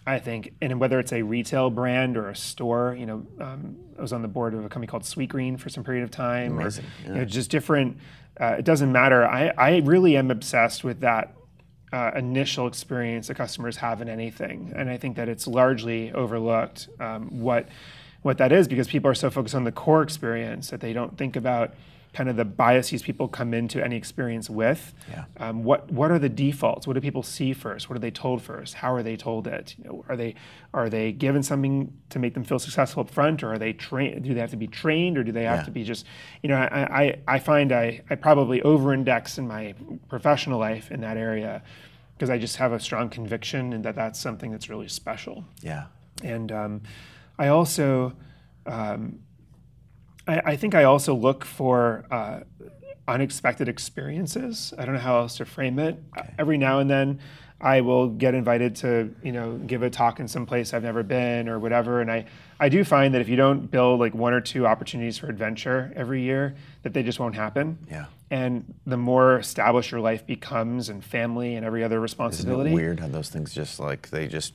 I think, and whether it's a retail brand or a store, you know, um, I was on the board of a company called Sweetgreen for some period of time. Amazing, Or, you know, just different. Uh, it doesn't matter. I, I really am obsessed with that uh, initial experience that customers have in anything, and I think that it's largely overlooked um, what what that is because people are so focused on the core experience that they don't think about kind of the biases people come into any experience with. Yeah. Um, what what are the defaults? What do people see first? What are they told first? How are they told it? You know, are they are they given something to make them feel successful up front, or are they trained? Do they have to be trained, or do they have Yeah. to be just? You know, I I, I find I I probably over-index in my professional life in that area because I just have a strong conviction and that that's something that's really special. Yeah. And um, I also, um, I, I think I also look for uh, unexpected experiences. I don't know how else to frame it. Every now and then, I will get invited to, you know, give a talk in some place I've never been or whatever. And I, I do find that if you don't build like one or two opportunities for adventure every year, that they just won't happen. Yeah. And the more established your life becomes, and family and every other Isn't responsibility, it weird how those things just like they just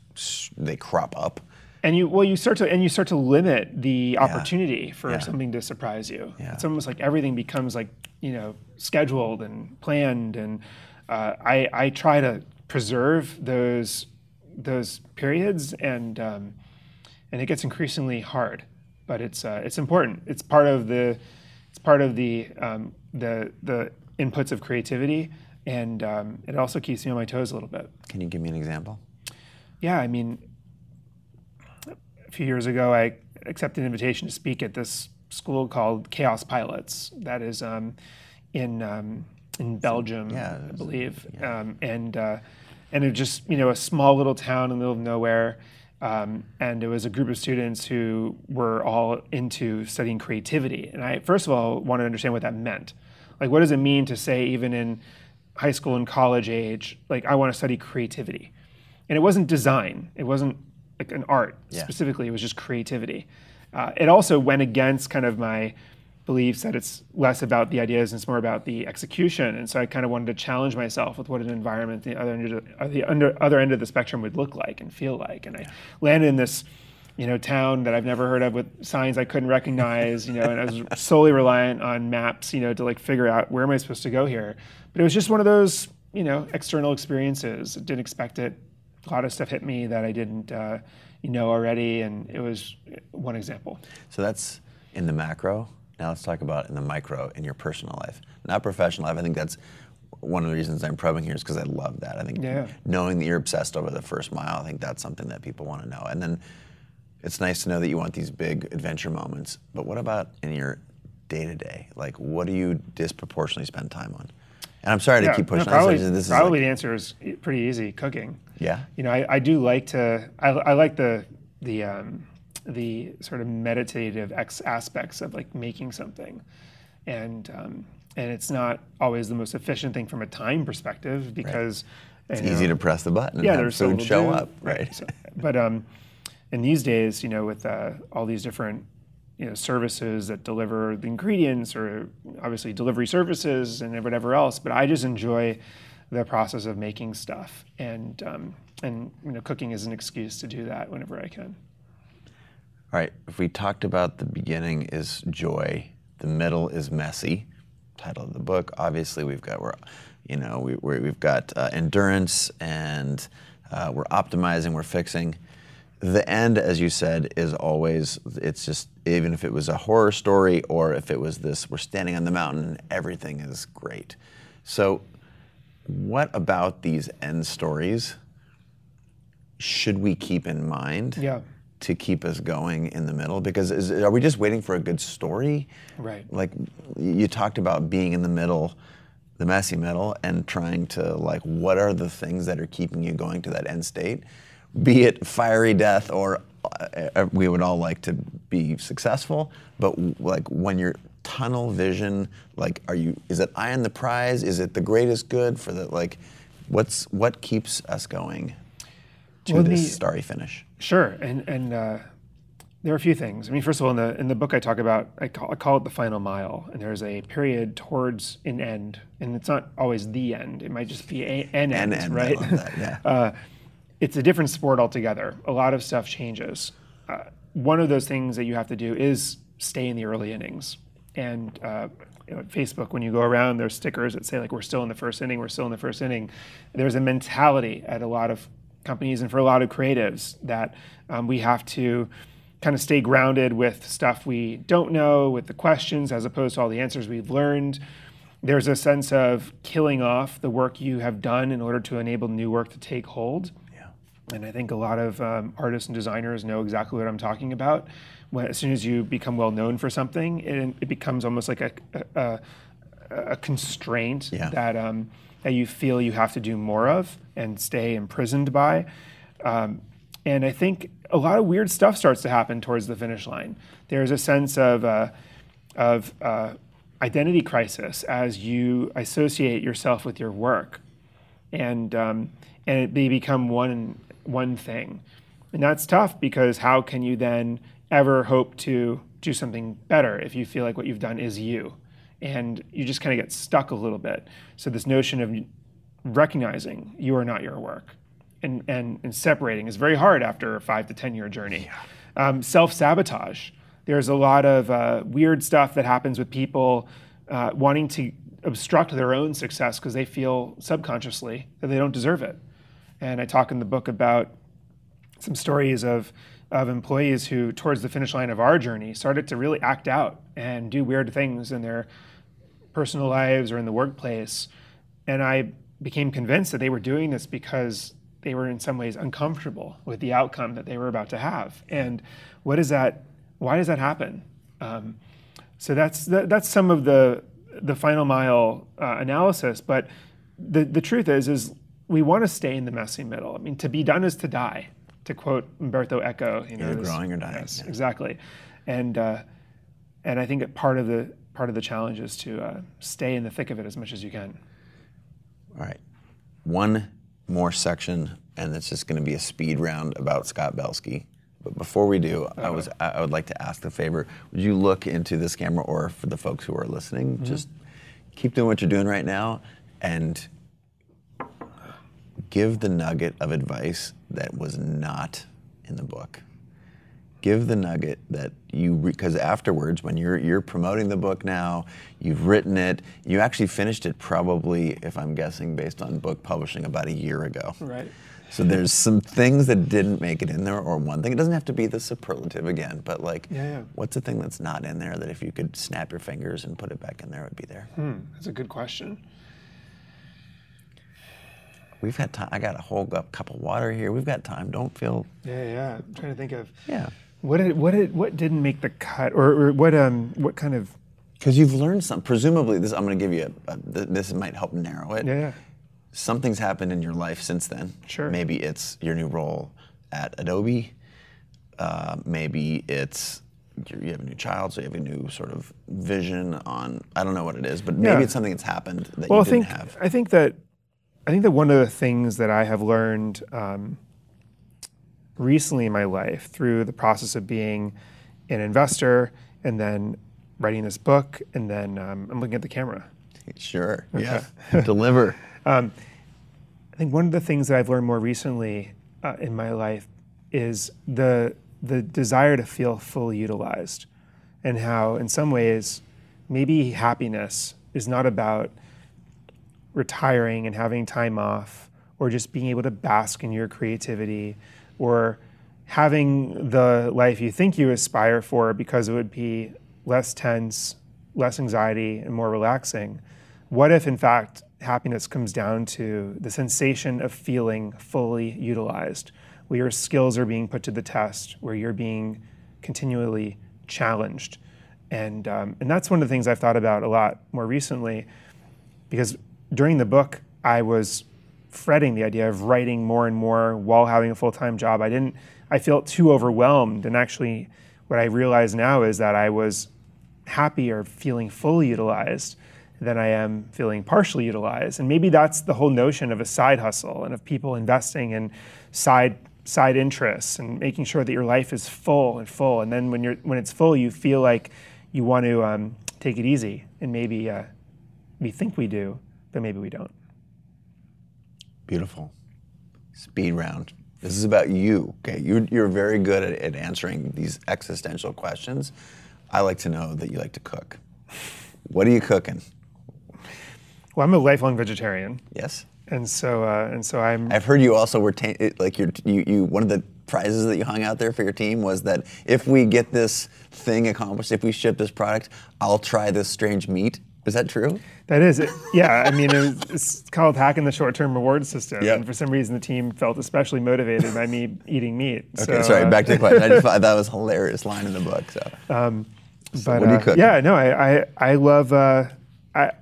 they crop up? And you well you start to and you start to limit the opportunity for Yeah. something to surprise you Yeah. it's almost like everything becomes like you know scheduled and planned and uh, I, I try to preserve those those periods and um, and it gets increasingly hard but it's uh, it's important it's part of the it's part of the um, the the inputs of creativity and um, it also keeps me on my toes a little bit Can you give me an example? yeah, I mean, few years ago, I accepted an invitation to speak at this school called KaosPilots. That is um, in um, in Belgium, yeah, I believe, um, and uh, and it was just you know a small little town in the middle of nowhere. Um, and it was a group of students who were all into studying creativity. And I, first of all, wanted to understand what that meant. Like, what does it mean to say, even in high school and college age, like, I want to study creativity? and it wasn't design it wasn't like an art. Yeah. specifically it was just creativity. Uh, it also went against kind of my beliefs that it's less about the ideas and it's more about the execution. And so i kind of wanted to challenge myself with what an environment the other end of the, uh, the under, other end of the spectrum would look like and feel like. And i landed in this you know town that i've never heard of with signs i couldn't recognize you know and i was solely reliant on maps you know to like figure out where am i supposed to go here. But it was just one of those you know external experiences. Didn't expect it a lot of stuff hit me that I didn't uh, you know already, and it was one example. So that's in the macro. Now let's talk about in the micro in your personal life, not professional life. I think that's one of the reasons I'm probing here is because I love that. I think Yeah. knowing that you're obsessed over the first mile, I think that's something that people want to know. And then it's nice to know that you want these big adventure moments. But what about in your day to day? Like, what do you disproportionately spend time on? And I'm sorry to keep no, pushing probably, on this. This is probably like- the answer is pretty easy: cooking. Yeah? You know, I, I do like to. I, I like the the um, the sort of meditative ex- aspects of like making something, and um, and it's not always the most efficient thing from a time perspective because it's easy to press the button and yeah, there's so food show to- up, right? So- but um, in these days, you know, with uh, all these different you know services that deliver the ingredients, or obviously delivery services and whatever else, but I just enjoy the process of making stuff, and um, and you know, cooking is an excuse to do that whenever I can. All right, if we talked about the beginning is joy, the middle is messy, title of the book. Obviously, we've got we're, you know, we, we're, we've got uh, endurance and uh, we're optimizing, we're fixing. The end, as you said, is always it's just even if it was a horror story or if it was this we're standing on the mountain everything is great. So, what about these end stories should we keep in mind? Yeah. to keep us going in the middle? Because is, are we just waiting for a good story? Right. Like you talked about being in the middle, the messy middle, and trying to like, what are the things that are keeping you going to that end state? Be it fiery death or uh, we would all like to be successful, but like when you're tunnel vision, like are you? Is it eye on the prize? Is it the greatest good for the like? What's what keeps us going to Well, this the- starry finish? Sure, and and uh, there are a few things. I mean, first of all, in the in the book I talk about, I call, I call it the final mile, and there's a period towards an end, and it's not always the end. It might just be a, an An end, end, I right? that, yeah. uh, it's a different sport altogether. A lot of stuff changes. Uh, one of those things that you have to do is stay in the early innings. And uh, you know, Facebook, when you go around, there's stickers that say like we're still in the first inning, we're still in the first inning. There's a mentality at a lot of companies and for a lot of creatives that um, we have to kind of stay grounded with stuff we don't know, with the questions, as opposed to all the answers we've learned. There's a sense of killing off the work you have done in order to enable new work to take hold. And I think a lot of um, artists and designers know exactly what I'm talking about. When, as soon as you become well known for something, it, it becomes almost like a, a, a constraint Yeah. that, um, that you feel you have to do more of and stay imprisoned by. Um, and I think a lot of weird stuff starts to happen towards the finish line. There's a sense of, uh, of uh, identity crisis as you associate yourself with your work and um, and it, they become one one thing, and that's tough because how can you then ever hope to do something better if you feel like what you've done is you, and you just kind of get stuck a little bit. So this notion of recognizing you are not your work, and and, and separating is very hard after a five to ten year journey. Um, Self sabotage. There's a lot of uh, weird stuff that happens with people uh, wanting to obstruct their own success because they feel subconsciously that they don't deserve it. And I talk in the book about some stories of, of employees who, towards the finish line of our journey, started to really act out and do weird things in their personal lives or in the workplace. And I became convinced that they were doing this because they were in some ways uncomfortable with the outcome that they were about to have. And what is that? Why does that happen? Um, so that's that, that's some of the the final mile uh, analysis. But the the truth is is we want to stay in the messy middle. I mean, to be done is to die. To quote Umberto Eco, you know, Either growing or dying, Yes, yeah. exactly. And uh, and I think that part of the part of the challenge is to uh, stay in the thick of it as much as you can. All right. One more section, and it's just going to be a speed round about Scott Belsky. But before we do, I was I I would like to ask a favor. Would you look into this camera, or for the folks who are listening, just keep doing what you're doing right now, and give the nugget of advice that was not in the book. Give the nugget that you because afterwards, when you're you're promoting the book now, you've written it. You actually finished it probably, if I'm guessing, based on book publishing about a year ago. Right. So there's some things that didn't make it in there, or one thing. It doesn't have to be the superlative again, but like, Yeah, yeah. what's the thing that's not in there that if you could snap your fingers and put it back in there, it would be there? Hmm, that's a good question. We've had time. I got a whole cup of water here. We've got time. Don't feel. Yeah, yeah. I'm trying to think of Yeah. what did, what did, what didn't make the cut, or, or what um what kind of Because you've learned something. Presumably, this I'm going to give you a, a. This might help narrow it. yeah yeah Something's happened in your life since then. Sure. Maybe it's your new role at Adobe. Uh, maybe it's you you have a new child, so you have a new sort of vision on. I don't know what it is, but maybe Yeah. it's something that's happened that well, you didn't I think have. I think that I think that one of the things that I have learned um, recently in my life through the process of being an investor and then writing this book and then um, I'm looking at the camera. Sure. Yeah. Deliver. I think one of the things that I've learned more recently uh, in my life is the the desire to feel fully utilized, and how in some ways maybe happiness is not about retiring and having time off, or just being able to bask in your creativity, or having the life you think you aspire for because it would be less tense, less anxiety, and more relaxing. What if, in fact, happiness comes down to the sensation of feeling fully utilized? where your skills are being put to the test, where you're being continually challenged. And, um, and that's one of the things I've thought about a lot more recently because during the book, I was fretting the idea of writing more and more while having a full time job. I didn't, I felt too overwhelmed. And actually, what I realize now is that I was happier feeling fully utilized than I am feeling partially utilized. And maybe that's the whole notion of a side hustle and of people investing in side side interests and making sure that your life is full and full. And then when you're when it's full, you feel like you want to um, take it easy. And maybe uh, we think we do, but maybe we don't. Beautiful. Speed round. This is about you. Okay, you're, you're very good at, at answering these existential questions. I like to know that you like to cook. What are you cooking? Well, I'm a lifelong vegetarian, Yes. and so uh, and so I'm. I've heard you also were ta- like you're, you you one of the prizes that you hung out there for your team was that if we get this thing accomplished, if we ship this product, I'll try this strange meat. Is that true? That is it. Yeah, I mean, it was, it's called hacking the short-term reward system, Yep. and for some reason, the team felt especially motivated by me eating meat. Okay, so, sorry. uh, Back to the question. I just thought that was a hilarious line in the book. So, But what do you uh, cook? Yeah, no, I I, I love uh, I,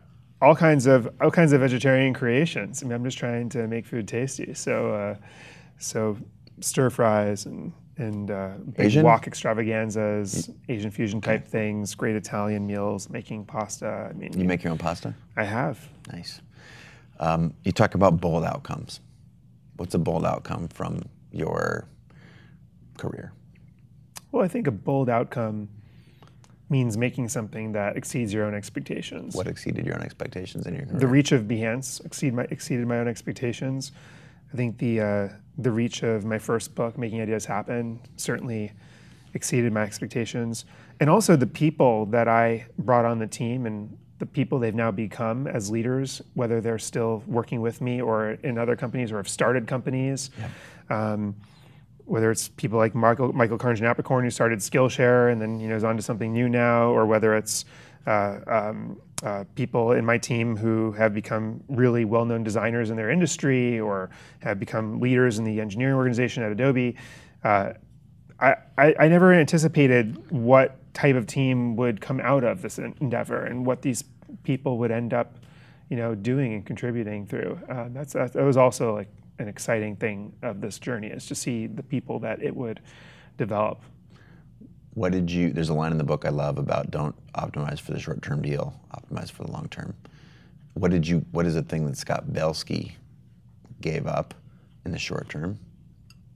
all kinds of all kinds of vegetarian creations. I mean, I'm just trying to make food tasty. So uh, so stir fries and and uh, big Asian? wok extravaganzas, Asian fusion type things, great Italian meals, making pasta. I mean, you make your own pasta. I have. Nice. Um, you talk about bold outcomes. What's a bold outcome from your career? Well, I think a bold outcome means making something that exceeds your own expectations. What exceeded your own expectations in your career? the reach of Behance exceed my, exceeded my own expectations. I think the uh, the reach of my first book, Making Ideas Happen, certainly exceeded my expectations, and also the people that I brought on the team and the people they've now become as leaders, whether they're still working with me or in other companies or have started companies. Um, whether it's people like Michael Michael Karnjanaprakorn who started Skillshare and then you know is on to something new now, or whether it's uh, um, uh, people in my team who have become really well-known designers in their industry or have become leaders in the engineering organization at Adobe. Uh, I, I, I never anticipated what type of team would come out of this endeavor and what these people would end up, you know, doing and contributing through. Uh, that's that was also like an exciting thing of this journey is to see the people that it would develop. What did you? There's a line in the book I love about don't optimize for the short-term deal, optimize for the long term. What did you? What is the thing that Scott Belsky gave up in the short term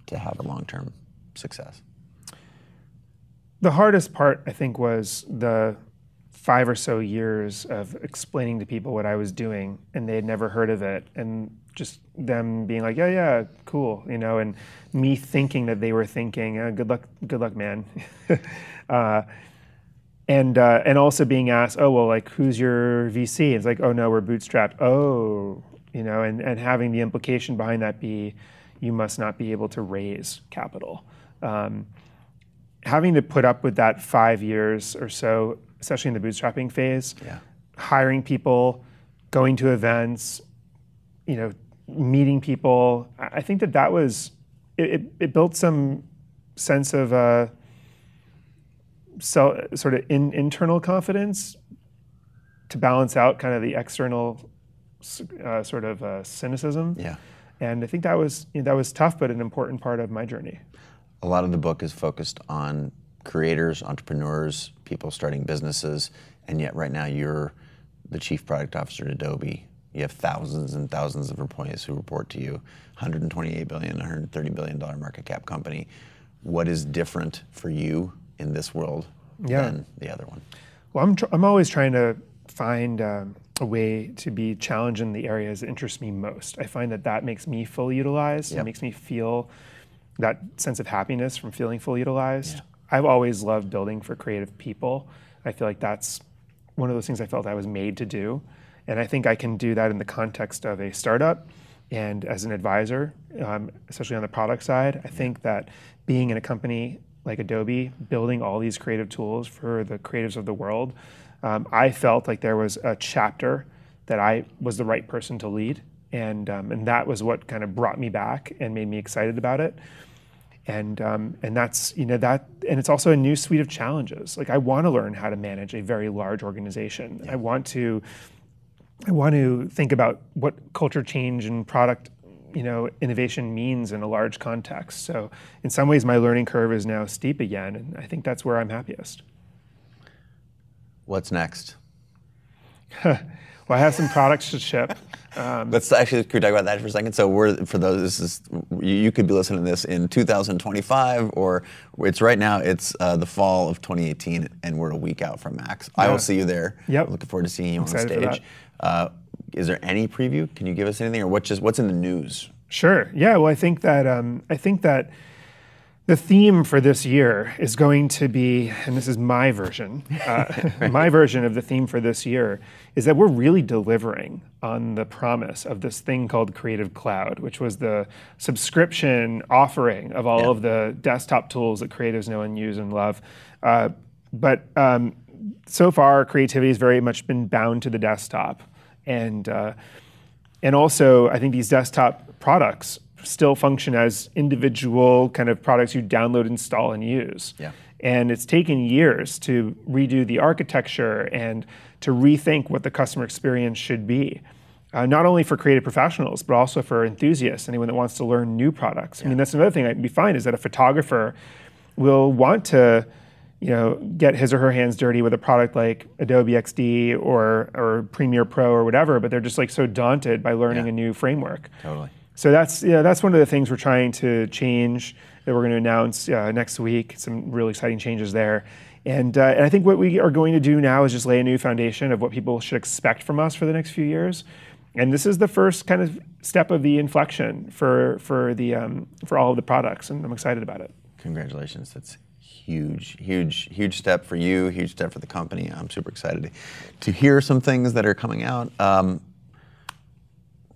to have a long-term success? The hardest part, I think, was the five or so years of explaining to people what I was doing, and they had never heard of it, and just them being like, "Yeah, yeah, cool," you know, and me thinking that they were thinking, uh, "Good luck, good luck, man," uh, and uh, and also being asked, "Oh, well, like, who's your VC?" it's like, "Oh no, we're bootstrapped." Oh, you know, and and having the implication behind that be, you must not be able to raise capital. Um, having to put up with that five years or so, especially in the bootstrapping phase, Yeah. hiring people, going to events, you know, meeting people. I think that that was it. It, it built some sense of uh, so, sort of in, internal confidence to balance out kind of the external uh, sort of uh, cynicism. Yeah. And I think that was you know, that was tough, but an important part of my journey. A lot of the book is focused on creators, entrepreneurs, people starting businesses, and yet right now you're the chief product officer at Adobe. You have thousands and thousands of employees who report to you. 128 billion, 130 billion dollar market cap company. What is different for you in this world Yeah. than the other one? Well, I'm, tr- I'm always trying to find um, a way to be challenged in the areas that interest me most. I find that that makes me fully utilized. Yep. It makes me feel that sense of happiness from feeling fully utilized. I've always loved building for creative people. I feel like that's one of those things I felt I was made to do. And I think I can do that in the context of a startup and as an advisor, um, especially on the product side. I think that being in a company like Adobe, building all these creative tools for the creatives of the world, um, I felt like there was a chapter that I was the right person to lead. And, um, and that was what kind of brought me back and made me excited about it. And um, and that's you know that and it's also a new suite of challenges. Like I want to learn how to manage a very large organization. Yeah. I want to I want to think about what culture change and product you know innovation means in a large context. So in some ways, my learning curve is now steep again, and I think that's where I'm happiest. What's next? well, I have some products to ship. Um, Let's actually could we talk about that for a second. So we're for those this is you could be listening to this in 2025 or it's right now. It's uh, the fall of 2018 and we're a week out from Max. Yeah. I will see you there. Yep. Looking forward to seeing you on stage. Uh, is there any preview? Can you give us anything or what just what's in the news? Sure. Yeah. Well, I think that um, I think that the theme for this year is going to be, and this is my version, uh, my version of the theme for this year is that we're really delivering on the promise of this thing called Creative Cloud, which was the subscription offering of all yeah. of the desktop tools that creatives know and use and love. Uh, but um, so far, creativity has very much been bound to the desktop, and uh, and also I think these desktop products still function as individual kind of products you download, install, and use. Yeah. And it's taken years to redo the architecture and to rethink what the customer experience should be. Uh, not only for creative professionals, but also for enthusiasts, anyone that wants to learn new products. Yeah. I mean, that's another thing we find is that a photographer will want to, you know, get his or her hands dirty with a product like Adobe XD or or Premiere Pro or whatever, but they're just like so daunted by learning yeah. a new framework. Totally. So that's yeah, that's one of the things we're trying to change that we're going to announce uh, next week. Some really exciting changes there. And, uh, and I think what we are going to do now is just lay a new foundation of what people should expect from us for the next few years. And this is the first kind of step of the inflection for for the um, for all of the products, and I'm excited about it. Congratulations! That's huge, huge, huge step for you. Huge step for the company. I'm super excited to, hear some things that are coming out. Um,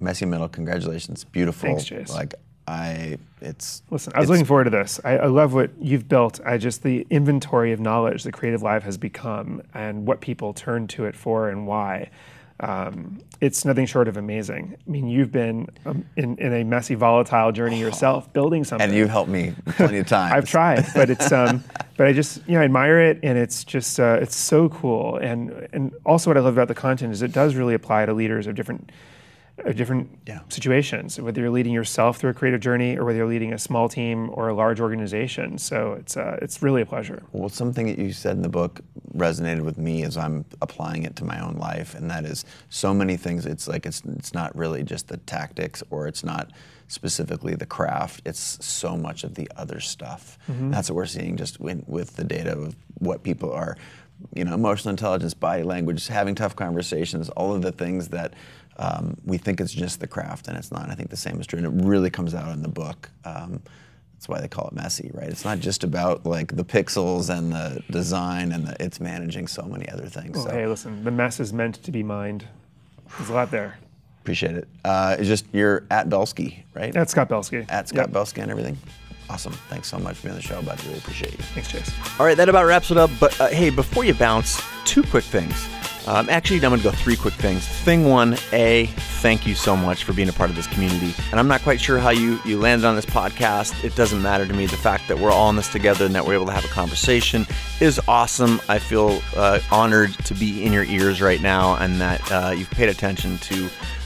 Messy Middle, congratulations. Beautiful. Thanks, Chase. Like I it's Listen, I was looking forward to this. I, I, love what you've built. I just the inventory of knowledge that Creative Live has become and what people turn to it for and why. Um, it's nothing short of amazing. I mean, you've been um, in, in, a messy, volatile journey yourself, building something. And you've helped me plenty of times. I've tried, but it's, um, but I just, you know, I admire it, and it's just, uh, it's so cool. And and also, what I love about the content is it does really apply to leaders of different different yeah. situations, whether you're leading yourself through a creative journey or whether you're leading a small team or a large organization. So it's uh, it's really a pleasure. Well, something that you said in the book resonated with me as I'm applying it to my own life, and that is so many things. It's like it's it's not really just the tactics, or it's not specifically the craft. It's so much of the other stuff. Mm-hmm. That's what we're seeing just with the data of what people are you know, emotional intelligence, body language, having tough conversations, all of the things that um, we think it's just the craft, and it's not. I think the same is true, and it really comes out in the book. Um, that's why they call it messy, right? It's not just about like the pixels and the design, and the, it's managing so many other things. Well, so. hey, listen, the mess is meant to be mined. There's a lot there. Appreciate it. Uh, it's just you're at Belsky, right? At Scott Belsky. At Scott yep. Belsky and everything. Awesome. Thanks so much for being on the show, bud. Really appreciate you. Thanks, Chase. All right, that about wraps it up. But uh, hey, before you bounce, two quick things. Um, actually, I'm going to go three quick things. Thing one, A, thank you so much for being a part of this community. And I'm not quite sure how you, you landed on this podcast. It doesn't matter to me. The fact that we're all in this together and that we're able to have a conversation is awesome. I feel uh, honored to be in your ears right now and that uh, you've paid attention to